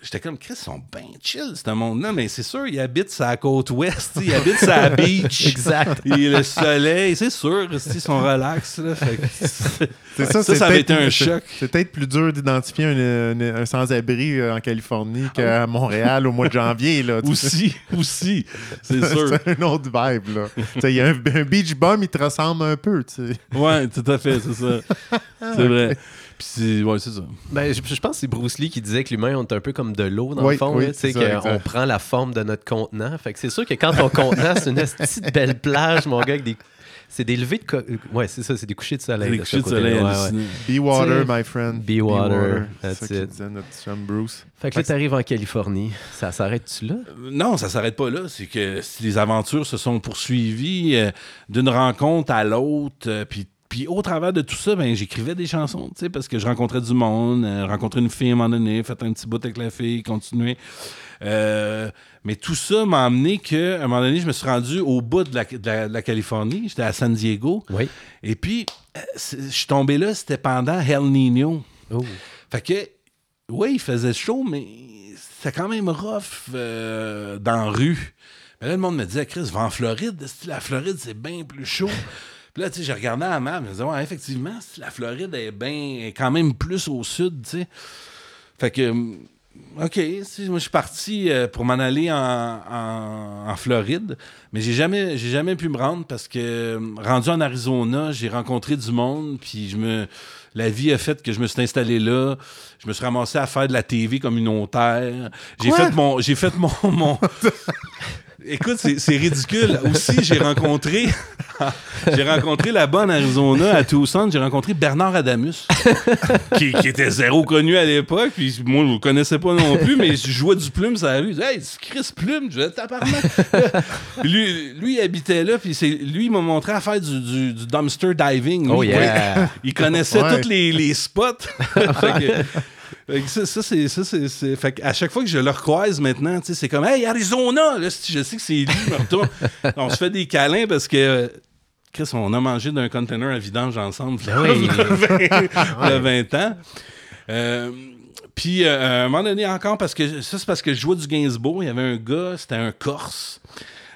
J'étais comme, Chris, ils sont bien chill, ce monde-là, mais c'est sûr, ils habitent la côte ouest, ils habitent la beach. Exact. Et le soleil, c'est sûr, ils sont relax. Là, fait c'est- ça, Ça, c'est ça avait été un choc. C'est peut-être plus dur d'identifier un, un- un sans-abri euh, en Californie qu'à Montréal au mois de janvier. Là, aussi, aussi, c'est sûr. C'est un autre vibe. là. Il y a un, un beach bum, il te ressemble un peu. tu sais. Ouais, tout à fait, c'est ça. C'est vrai. Puis c'est, ouais, c'est ça. Ben, je, je pense que c'est Bruce Lee qui disait que l'humain, on est un peu comme de l'eau, dans Oui, le fond. oui, là, tu sais, qu'on prend la forme de notre contenant. Fait que c'est sûr que quand ton contenant, c'est une petite belle plage, mon gars, avec des. C'est des levées de. co- Ouais, c'est ça, c'est des couchers de soleil. Des couchers de soleil Ouais, ouais. hallucinants. Be water, T'sais, my friend. be water, C'est that's ça qu'il it. disait notre chum Bruce. Fait que là, t'arrives en Californie. Ça s'arrête-tu là? Euh, Non, ça s'arrête pas là. C'est que si les aventures se sont poursuivies euh, d'une rencontre à l'autre, euh, puis puis au travers de tout ça, ben, j'écrivais des chansons, tu sais, parce que je rencontrais du monde, euh, rencontrais une fille à un moment donné, fait un petit bout avec la fille, continuer. Euh, mais tout ça m'a amené que, à un moment donné, je me suis rendu au bout de la, de la- de la Californie. J'étais à San Diego. Oui. Et puis, c'est- je suis tombé là, c'était pendant Hell Nino. Oh. Fait que, oui, il faisait chaud, mais c'était quand même rough euh, dans la rue. Mais là, le monde me disait, Chris, va en Floride. La Floride, c'est bien plus chaud? Là, tu sais, j'ai regardé la map, je me disais, ouais, effectivement, la Floride est bien, est quand même plus au sud, tu sais. Fait que, hum, OK, moi, je suis parti euh, pour m'en aller en, en- en Floride, mais j'ai jamais, j'ai jamais pu me rendre parce que, hum, rendu en Arizona, j'ai rencontré du monde, puis je me. La vie a fait que je me suis installé là. Je me suis ramassé à faire de la TV communautaire. J'ai fait mon. J'ai fait mon. mon... Écoute, c'est ridicule. Aussi, j'ai rencontré. j'ai rencontré là-bas en Arizona, à Tucson, j'ai rencontré Bernard Adamus, qui, qui était zéro connu à l'époque. Puis moi, je ne le connaissais pas non plus, mais je jouais du plume sur la rue. Je disais, Hey, c'est Chris Plume, je tabarnak. Lui, lui, il habitait là, puis c'est- lui, il m'a montré à faire du, du- du dumpster diving. Oh yeah. il connaissait Ouais. tous les, les spots. Fait que ça, ça, c'est. Ça, c'est, Fait que à chaque fois que je le recroise maintenant, c'est comme Hey, Arizona! Là, je sais que c'est lui, je me retourne. On se fait des câlins parce que. Chris, on a mangé d'un container à vidange ensemble. Ben oui. il y a 20 ans. Euh, puis, euh, à un moment donné, encore, parce que ça, c'est parce que je jouais du Gainsbourg. Il y avait un gars, c'était un Corse.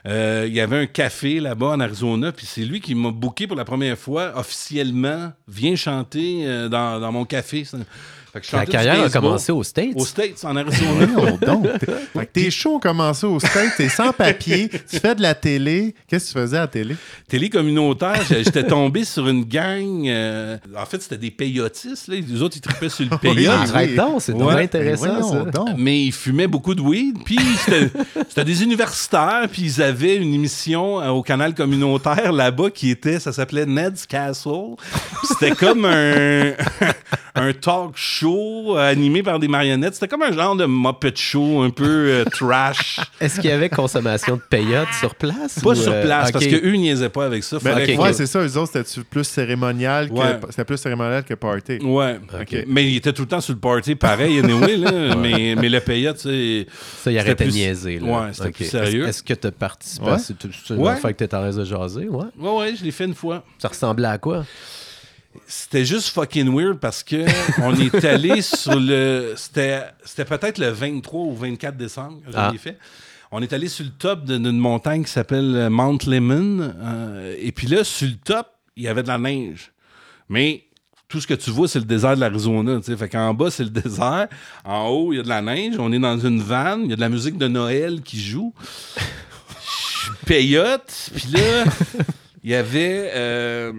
Euh, il y avait un café là-bas en Arizona, puis c'est lui qui m'a booké pour la première fois officiellement. Viens chanter euh, dans, dans mon café. Ça- Fait que je La carrière a commencé aux States. aux States, en Arizona. Voyons donc. Fait que tes shows ont commencé au States, t'es sans papier, tu fais de la télé. Qu'est-ce que tu faisais à la télé? Télé communautaire, j'étais tombé sur une gang. euh, en fait, c'était des payotistes. Là. Les autres, ils tripaient sur le Oui, payote. oui. Arrête donc, c'est Ouais. Ben intéressant, voyons ça. donc. Mais ils fumaient beaucoup de weed. Puis c'était c'était des universitaires. Puis ils avaient une émission euh, au canal communautaire là-bas qui était, ça s'appelait Ned's Castle. Puis C'était comme un, un talk show euh, animé par des marionnettes. C'était comme un genre de Muppet Show un peu euh, trash. Est-ce qu'il y avait consommation de payotte sur place? Pas ou, sur euh, place, ok. parce qu'eux, ils niaisaient pas avec ça. Ben, Fallait ok, que- ouais, c'est ça, eux autres, c'était plus cérémonial que, Ouais. c'était plus cérémonial que party? Ouais. Ok. Mais il était tout le temps sur le party, pareil, anyway, là. mais, mais le payotte, tu sais. Ça, il arrêtait de plus- niaiser. Là. Ouais, c'était plus sérieux. Est-ce, que tu as participé Ouais. à c'est, c'est une Ouais. affaire que tu à l'aise de jaser? Ouais? Ouais, ouais, je l'ai fait une fois. Ça ressemblait à quoi? C'était juste fucking weird parce que on est allé sur le. C'était, peut-être le 23 ou 24 décembre que je Ah. l'ai fait. On est allé sur le top d'une montagne qui s'appelle euh, Mount Lemmon. euh, et puis là, sur le top, il y avait de la neige. Mais tout ce que tu vois, c'est le désert de l'Arizona. Fait qu'en bas, c'est le désert. En haut, il y a de la neige. On est dans une vanne. Il y a de la musique de Noël qui joue. Je payote. Puis là, il y avait. euh,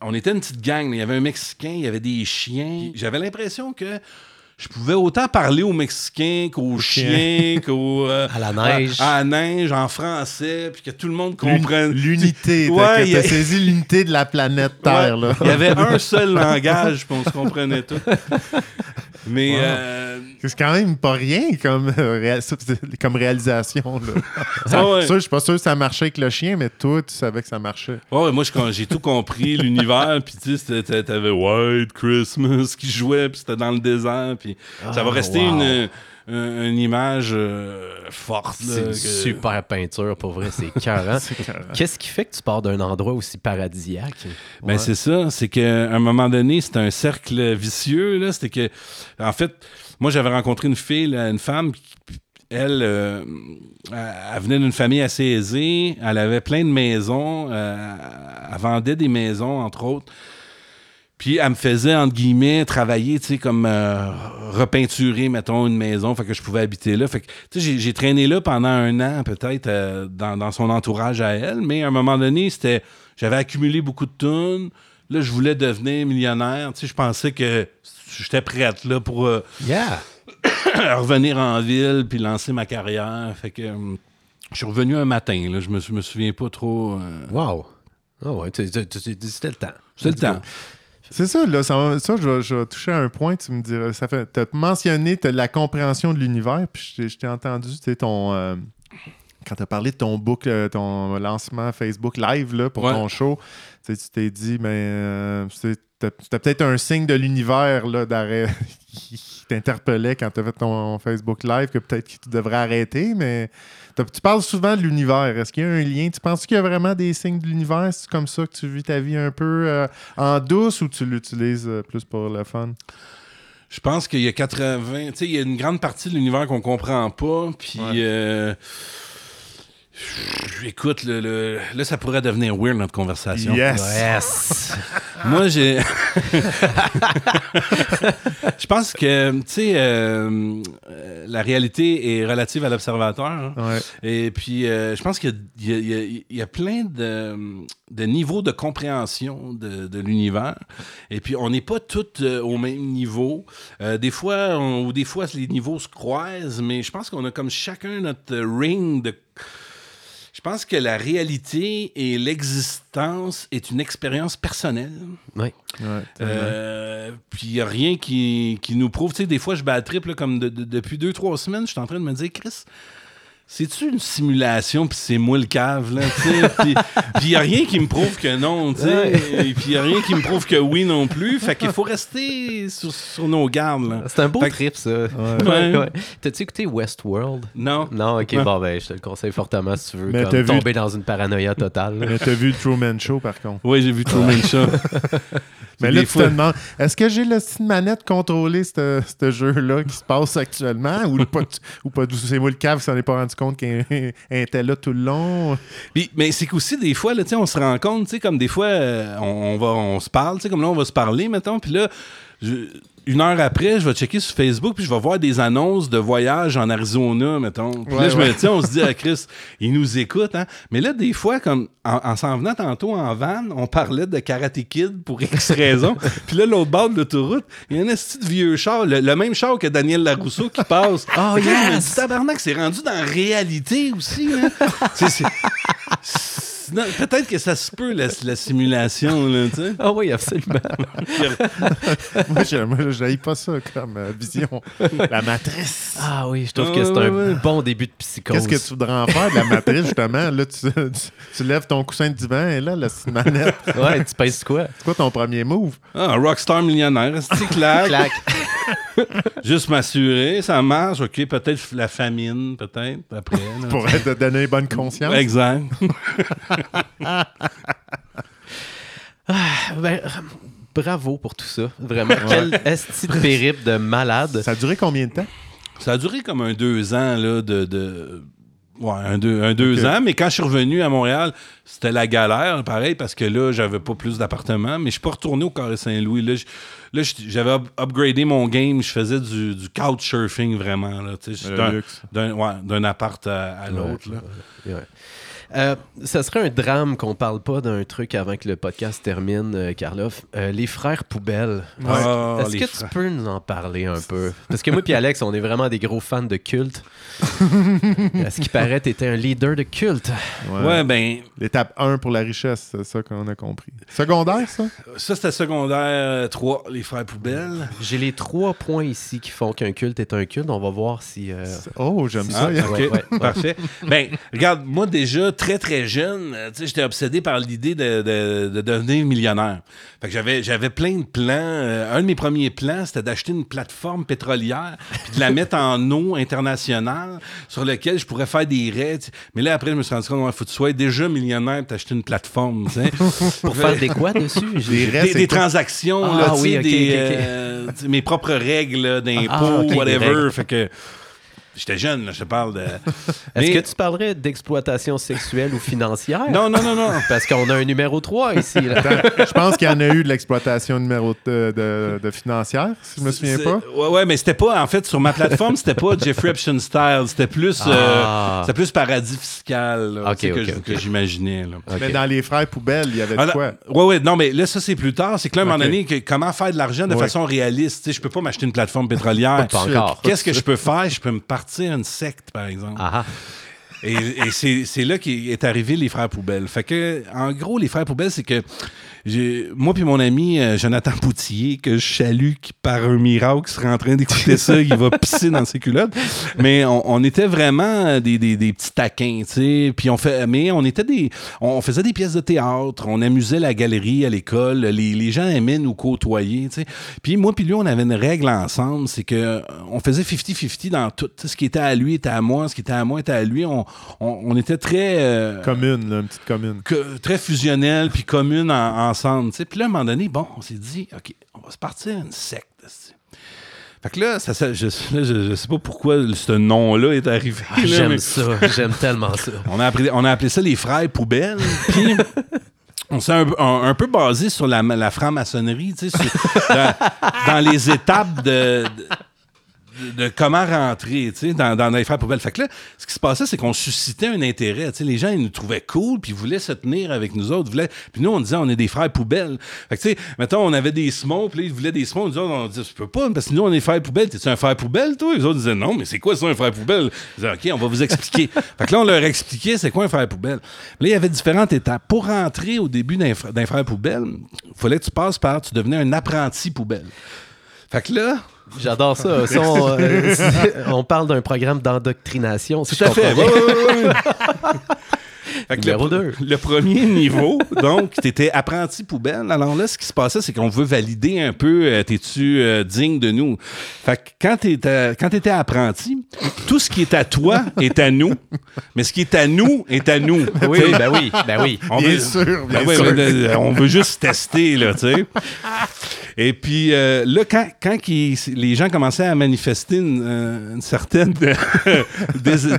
on était une petite gang. Il y avait un Mexicain, il y avait des chiens. J'avais l'impression que je pouvais autant parler aux Mexicains qu'aux chiens, qu'aux. euh, À la neige. À, à la neige, en français, puis que tout le monde comprenne. L'unité. Ouais, y a- saisi l'unité de la planète Terre. Ouais. Là. Il y avait un seul langage, puis on se comprenait tout. Mais. Wow. euh, C'est quand même pas rien comme, euh, c'est- comme réalisation. Là. ah ouais. Ça, je suis pas sûr que ça marchait avec le chien, mais toi, tu savais que ça marchait. Ouais, moi, j'ai tout compris, l'univers, puis tu sais, t'avais White Christmas qui jouait, puis c'était dans le désert, puis ça va Ah, rester wow. une, une, une image euh, forte. C'est une que- super peinture, pour vrai, c'est. C'est carré. Qu'est-ce qui fait que tu pars d'un endroit aussi paradisiaque? Ben, Ouais. c'est ça. C'est qu'à un moment donné, c'était un cercle vicieux. Là. C'était que, en fait, moi, j'avais rencontré une fille, une femme, euh, elle elle venait d'une famille assez aisée. Elle avait plein de maisons. euh, elle vendait des maisons, entre autres. Puis elle me faisait, entre guillemets, travailler, tu sais, comme euh, repeinturer, mettons, une maison, fait que je pouvais habiter là. Fait que, tu sais, j'ai- traîné là pendant un an, peut-être, dans, dans son entourage à elle. Mais à un moment donné, c'était... J'avais accumulé beaucoup de thunes. Là, je voulais devenir millionnaire. Tu sais, je pensais que j'étais prête, là, pour euh, Yeah! revenir en ville puis lancer ma carrière. Fait que... euh, je suis revenu un matin, là. Je me, me souviens pas trop... euh, Wow! Ah ouais, c'était le temps. C'est le temps. C'est ça, là. Ça, ça, je, vais- je vais toucher à un point. Tu me diras. Ça fait. T'as mentionné t'as la compréhension de l'univers, puis je t'ai- je t'ai entendu, tu sais, ton. euh, quand tu as parlé de ton book, euh, ton lancement Facebook Live là, pour Ouais. ton show, tu t'es dit, mais euh, c'est- t'as t'as peut-être un signe de l'univers d'arrêt. t'interpellait quand tu as fait ton Facebook Live, que peut-être que tu devrais arrêter, mais tu parles souvent de l'univers. Est-ce qu'il y a un lien? Tu penses qu'il y a vraiment des signes de l'univers? C'est comme ça que tu vis ta vie un peu euh, en douce ou tu l'utilises euh, plus pour le fun? Je pense qu'il y a 80. Tu sais, il y a une grande partie de l'univers qu'on comprend pas. Puis. Ouais. euh, Écoute, le, le- là, ça pourrait devenir weird notre conversation. Yes! Yes! Moi, j'ai. je pense que, tu sais, euh, euh, la réalité est relative à l'observateur. hein. Ouais. Et puis, euh, je pense qu'il y, y a- il y a plein de, de niveaux de compréhension de, de l'univers. Et puis, on n'est pas tous euh, au même niveau. Euh, des fois, on- ou des fois, les niveaux se croisent, mais je pense qu'on a comme chacun notre ring de. Je pense que la réalité et l'existence est une expérience personnelle. Oui. Ouais. Euh, puis il n'y a rien qui, qui nous prouve. Tu sais, des fois, je bats trip là, comme de- de- depuis deux, trois semaines, je suis en train de me dire, Chris, c'est-tu une simulation, puis c'est moi le cave, là, tu sais? Puis il n'y a rien qui me prouve que non, tu sais? Et puis il n'y a rien qui me prouve que oui non plus. Fait qu'il faut rester sur, sur nos gardes, là. C'est un beau Fait trip, ça. Ouais. Ouais. T'as-tu écouté Westworld? Non. Non, ok, Ouais. bon, ben, je te le conseille fortement si tu veux Mais comme t'as vu- tomber dans une paranoïa totale. Mais t'as vu Truman Show, par contre. Oui, j'ai vu Truman Show. Mais là, tu fois- te demandes, est-ce que j'ai le style manette contrôler ce jeu-là qui se passe actuellement ou pas, du- ou pas du- C'est moi le cave qui s'en est pas rendu compte un était là tout le long. Puis, mais c'est qu'aussi, des fois, là, on se rend compte, comme des fois, euh, on, on se parle, comme là, on va se parler, mettons, puis là, je- une heure après, je vais checker sur Facebook, puis je vais voir des annonces de voyage en Arizona, mettons. Puis là, Ouais, je me dis, on se dit à Chris, il nous écoute, hein. Mais là, des fois, comme en, en s'en venant tantôt en van, on parlait de Karate Kid pour X raison. puis là, l'autre bord de l'autoroute, il y a un petit vieux char, le, le même char que Daniel Larousseau qui passe. Oh, yes! tabarnak, c'est rendu dans la réalité aussi. C'est- Peut-être que ça se peut, la, la simulation, là, tu sais. Ah oui, absolument. moi, je pas ça comme euh, vision. La matrice. Ah oui, je trouve Ah, que c'est ouais, un ouais. bon début de psychose. Qu'est-ce que tu voudrais en faire de la matrice, justement? Là, tu, tu- tu lèves ton coussin de divan et là, la manette. Ouais, tu pèses quoi? C'est quoi ton premier move? Ah, un rockstar millionnaire, c'est clair? Clac. Juste m'assurer, ça marche. OK, peut-être la famine, peut-être, après. là. Pour te donner bonne conscience? Exact. Ben, euh, bravo pour tout ça. Vraiment. Quel esti de périple de malade. Ça a duré combien de temps? Ça a duré comme un deux ans, là, de... de- Ouais, un deux, un deux ans, mais quand je suis revenu à Montréal, c'était la galère, pareil, parce que là, j'avais pas plus d'appartements, mais je suis pas retourné au Carré Saint-Louis. Là, j'avais up- upgradé mon game, je faisais du, du couchsurfing, vraiment, là, d'un- ouais, d'un appart à, à l'autre. Ouais. Euh, ça serait un drame qu'on parle pas d'un truc avant que le podcast termine, euh, Karloff. Euh, les frères poubelles. Ah, Est-ce les que tu peux nous en parler un peu? Parce que moi et Alex, on est vraiment des gros fans de culte. à ce qui paraît, tu étais un leader de culte. Ouais, ben, L'étape 1 pour la richesse, c'est ça qu'on a compris. Secondaire, ça? ça, c'était secondaire 3, les frères poubelles. J'ai les trois points ici qui font qu'un culte est un culte. On va voir si. euh, Oh, j'aime si- ça. Ah, ok, ouais, ouais, ouais. parfait. Ben, regarde, moi déjà très très jeune, euh, j'étais obsédé par l'idée de, de- de devenir millionnaire. Fait que j'avais j'avais plein de plans. Euh, un de mes premiers plans, c'était d'acheter une plateforme pétrolière puis de la mettre en eau internationale sur laquelle je pourrais faire des raids. Mais là après, je me suis rendu compte, il faut que tu sois déjà millionnaire pour t'acheter une plateforme. Pour faire des quoi dessus? Des restes, des, des transactions, Ah, là, oui, des, euh, mes propres règles d'impôts, Ah, whatever. règles. Fait que j'étais jeune, là, je te parle de. Est-ce Mais- que tu parlerais d'exploitation sexuelle ou financière? Non, non, non, non. Parce qu'on a un numéro 3 ici. là. Attends, je pense qu'il y en a eu de l'exploitation numéro de, de- de financière, si je me souviens pas. Ouais, ouais, mais c'était pas, en fait, sur ma plateforme, c'était pas Jeffrey Epstein style. C'était plus, euh, Ah. c'était plus paradis fiscal, là, que j'imaginais. Mais dans les frères poubelles, il y avait de quoi? ouais, ouais, non, mais là, ça, c'est plus tard. C'est que là, à un moment donné, que- comment faire de l'argent de Ouais. façon réaliste? Tu sais, je peux pas m'acheter une plateforme pétrolière. Pas encore. Qu'est-ce que je peux faire? Je peux me partir une secte, par exemple. Ah, Et, c'est là qu'est arrivé les frères poubelles. Fait que, en gros, les frères poubelles, c'est que moi puis mon ami euh, Jonathan Poutillier, que je salue, qui par un miracle serait en train d'écouter ça, il va pisser dans ses culottes. Mais on, était vraiment des, des- petits taquins, tu sais. Puis on fait, mais on était des, on faisait des pièces de théâtre, on amusait la galerie à l'école, les, gens aimaient nous côtoyer, tu sais. Puis moi puis lui, on avait une règle ensemble, c'est que euh, on faisait 50-50 dans tout. Ce qui était à lui était à moi, ce qui était à moi était à lui. On- on était très euh, Commune, là, une petite commune. que- très fusionnel puis commune en- ensemble. Puis là, à un moment donné, bon, on s'est dit, OK, on va se partir une secte. Fait que là, ça, ça- je, là, je, je sais pas pourquoi ce nom-là est arrivé. Ah, J'aime mais ça, j'aime tellement ça. on, a appelé, on a appelé ça les frères poubelles. Puis on s'est un, un- un peu basé sur la, la franc-maçonnerie, tu sais, sur- dans, dans les étapes de, de- de comment rentrer, tu sais, dans, dans les frères poubelles. Fait que là, ce qui se passait, c'est qu'on suscitait un intérêt. Tu sais, les gens, ils nous trouvaient cool, puis ils voulaient se tenir avec nous autres. voulaient- Puis nous, on disait, on est des frères poubelles. Fait que, tu sais, mettons, on avait des smons, puis là, ils voulaient des smons. Nous autres, on disait, je peux pas, parce que nous, on est frères poubelles. T'es-tu un frère poubelle, toi? Les autres disaient, non, mais c'est quoi ça, un frère poubelle? Ils disaient, OK, on va vous expliquer. fait que là, on leur expliquait, c'est quoi un frère poubelle. Là, il y avait différentes étapes. Pour rentrer au début d'un frère poubelle, il fallait que tu passes par, tu devenais un apprenti poubelle. Fait que là, J'adore ça. On, euh, on parle d'un programme d'endoctrination. si Tout à fait. Numéro le, premier niveau, donc, tu étais apprenti poubelle. Alors là, ce qui se passait, c'est qu'on veut valider un peu, euh, t'es-tu euh, digne de nous? Fait que quand t'étais, quand t'étais apprenti, tout ce qui est à toi est à nous, mais ce qui est à nous est à nous. Oui, Tu sais, ben oui, ben oui. on Bien veut- sûr, bien Ben sûr. euh, on veut juste tester, là, tu sais. Et puis euh, là, quand, quand les gens commençaient à manifester une, une certaine des,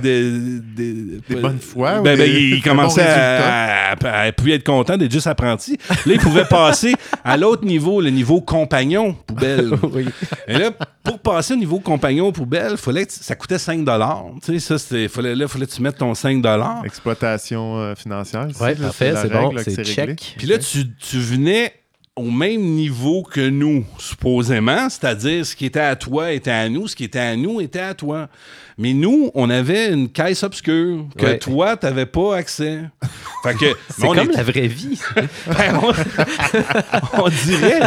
des, des- Des bonnes foi ou ben, ben, commençaient bons à, à, à plus être contents d'être juste apprentis. Là, ils pouvaient passer à l'autre niveau, le niveau compagnon poubelle. Oui. Et là, pour passer au niveau compagnon poubelle, fallait que tu- ça coûtait 5 Tu sais, ça, c'était, fallait, là, fallait que tu mettes ton 5 Exploitation euh, financière. là, parfait, c'est bon, c'est check. Puis là, tu, tu venais au même niveau que nous, supposément, c'est-à-dire ce qui était à toi était à nous, ce qui était à nous était à toi. Mais nous, on avait une caisse obscure que Ouais. toi, tu n'avais pas accès. Fait que, C'est on comme est- la vraie vie. Ben, on, on dirait.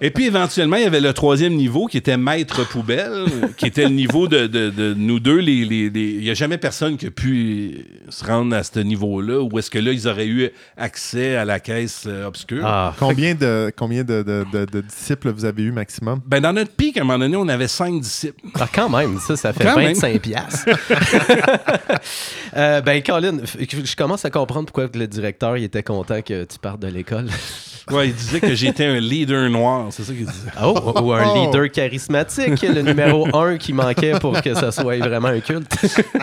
Et puis éventuellement, il y avait le troisième niveau qui était maître poubelle, qui était le niveau de, de- de nous deux. Les, les- les- Il n'y a jamais personne qui a pu se rendre à ce niveau-là, où est-ce que là, ils auraient eu accès à la caisse euh, obscure? Ah, Combien, de, combien de, de- de- de disciples vous avez eu maximum? Ben, dans notre pic, à un moment donné, on avait cinq disciples. Ah, quand même, ça, ça fait Quand même. 25 piastres. Euh, ben, Colin, je commence à comprendre pourquoi le directeur il était content que tu partes de l'école. Ouais, il disait que j'étais un leader noir, c'est ça qu'il disait. Oh, ou un Oh. leader charismatique, le numéro un qui manquait pour que ça soit vraiment un culte.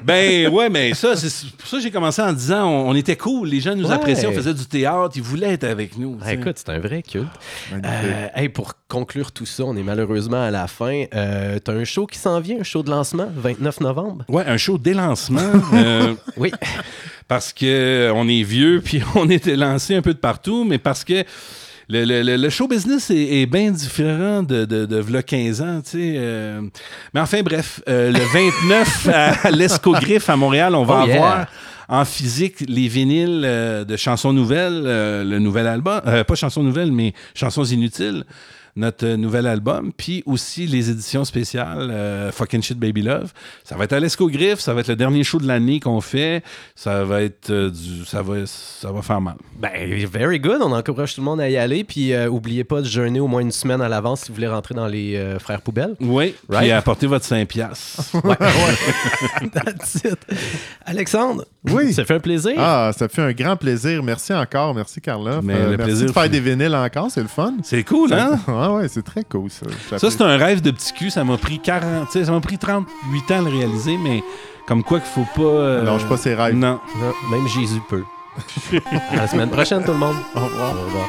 Ben ouais, mais ça, c'est pour ça que j'ai commencé en disant on, on était cool, les gens nous Ouais. appréciaient, on faisait du théâtre, ils voulaient être avec nous. Ah, écoute, c'est un vrai culte. Euh, hey, pour conclure tout ça, on est malheureusement à la fin. Euh, T'as un show qui s'en vient, un show de lancement, 29 novembre. Ouais, un show dès lancement. euh, Oui. parce que euh, on est vieux, puis on était lancé un peu de partout, mais parce que le, le- le- le show business est, est bien différent de, de, de v'là 15 ans, tu sais. euh. mais enfin, bref, euh, le 29 à l'Escogriffe à Montréal, on va Oh, yeah. avoir en physique les vinyles euh, de chansons nouvelles, le nouvel album, pas chansons nouvelles, mais chansons inutiles, notre euh, nouvel album, puis aussi les éditions spéciales euh, Fucking Shit Baby Love. Ça va être à l'Escogriffe, ça va être le dernier show de l'année qu'on fait, ça va être euh, du, ça va, ça va faire mal. Ben, very good. On encourage tout le monde à y aller. Puis, euh, oubliez pas de jeûner au moins une semaine à l'avance si vous voulez rentrer dans les euh, Frères Poubelles. Oui, Right? puis apportez votre 5 piastres. That's it. Alexandre, Oui. ça fait un plaisir. Ah, ça fait un grand plaisir. Merci encore. Merci, Carla. Mais Euh, le merci plaisir de faire des vinyles encore. C'est le fun. C'est cool, hein? Ah ouais, c'est très cool, ça. Ça, c'est un rêve de petit cul. Ça m'a pris 40, tu sais, ça m'a pris 38 ans à le réaliser, mais comme quoi qu'il faut pas. euh, Lâche pas ses rêves. Non. Non, même Jésus peut. à la semaine prochaine, tout le monde. Au revoir. Au revoir.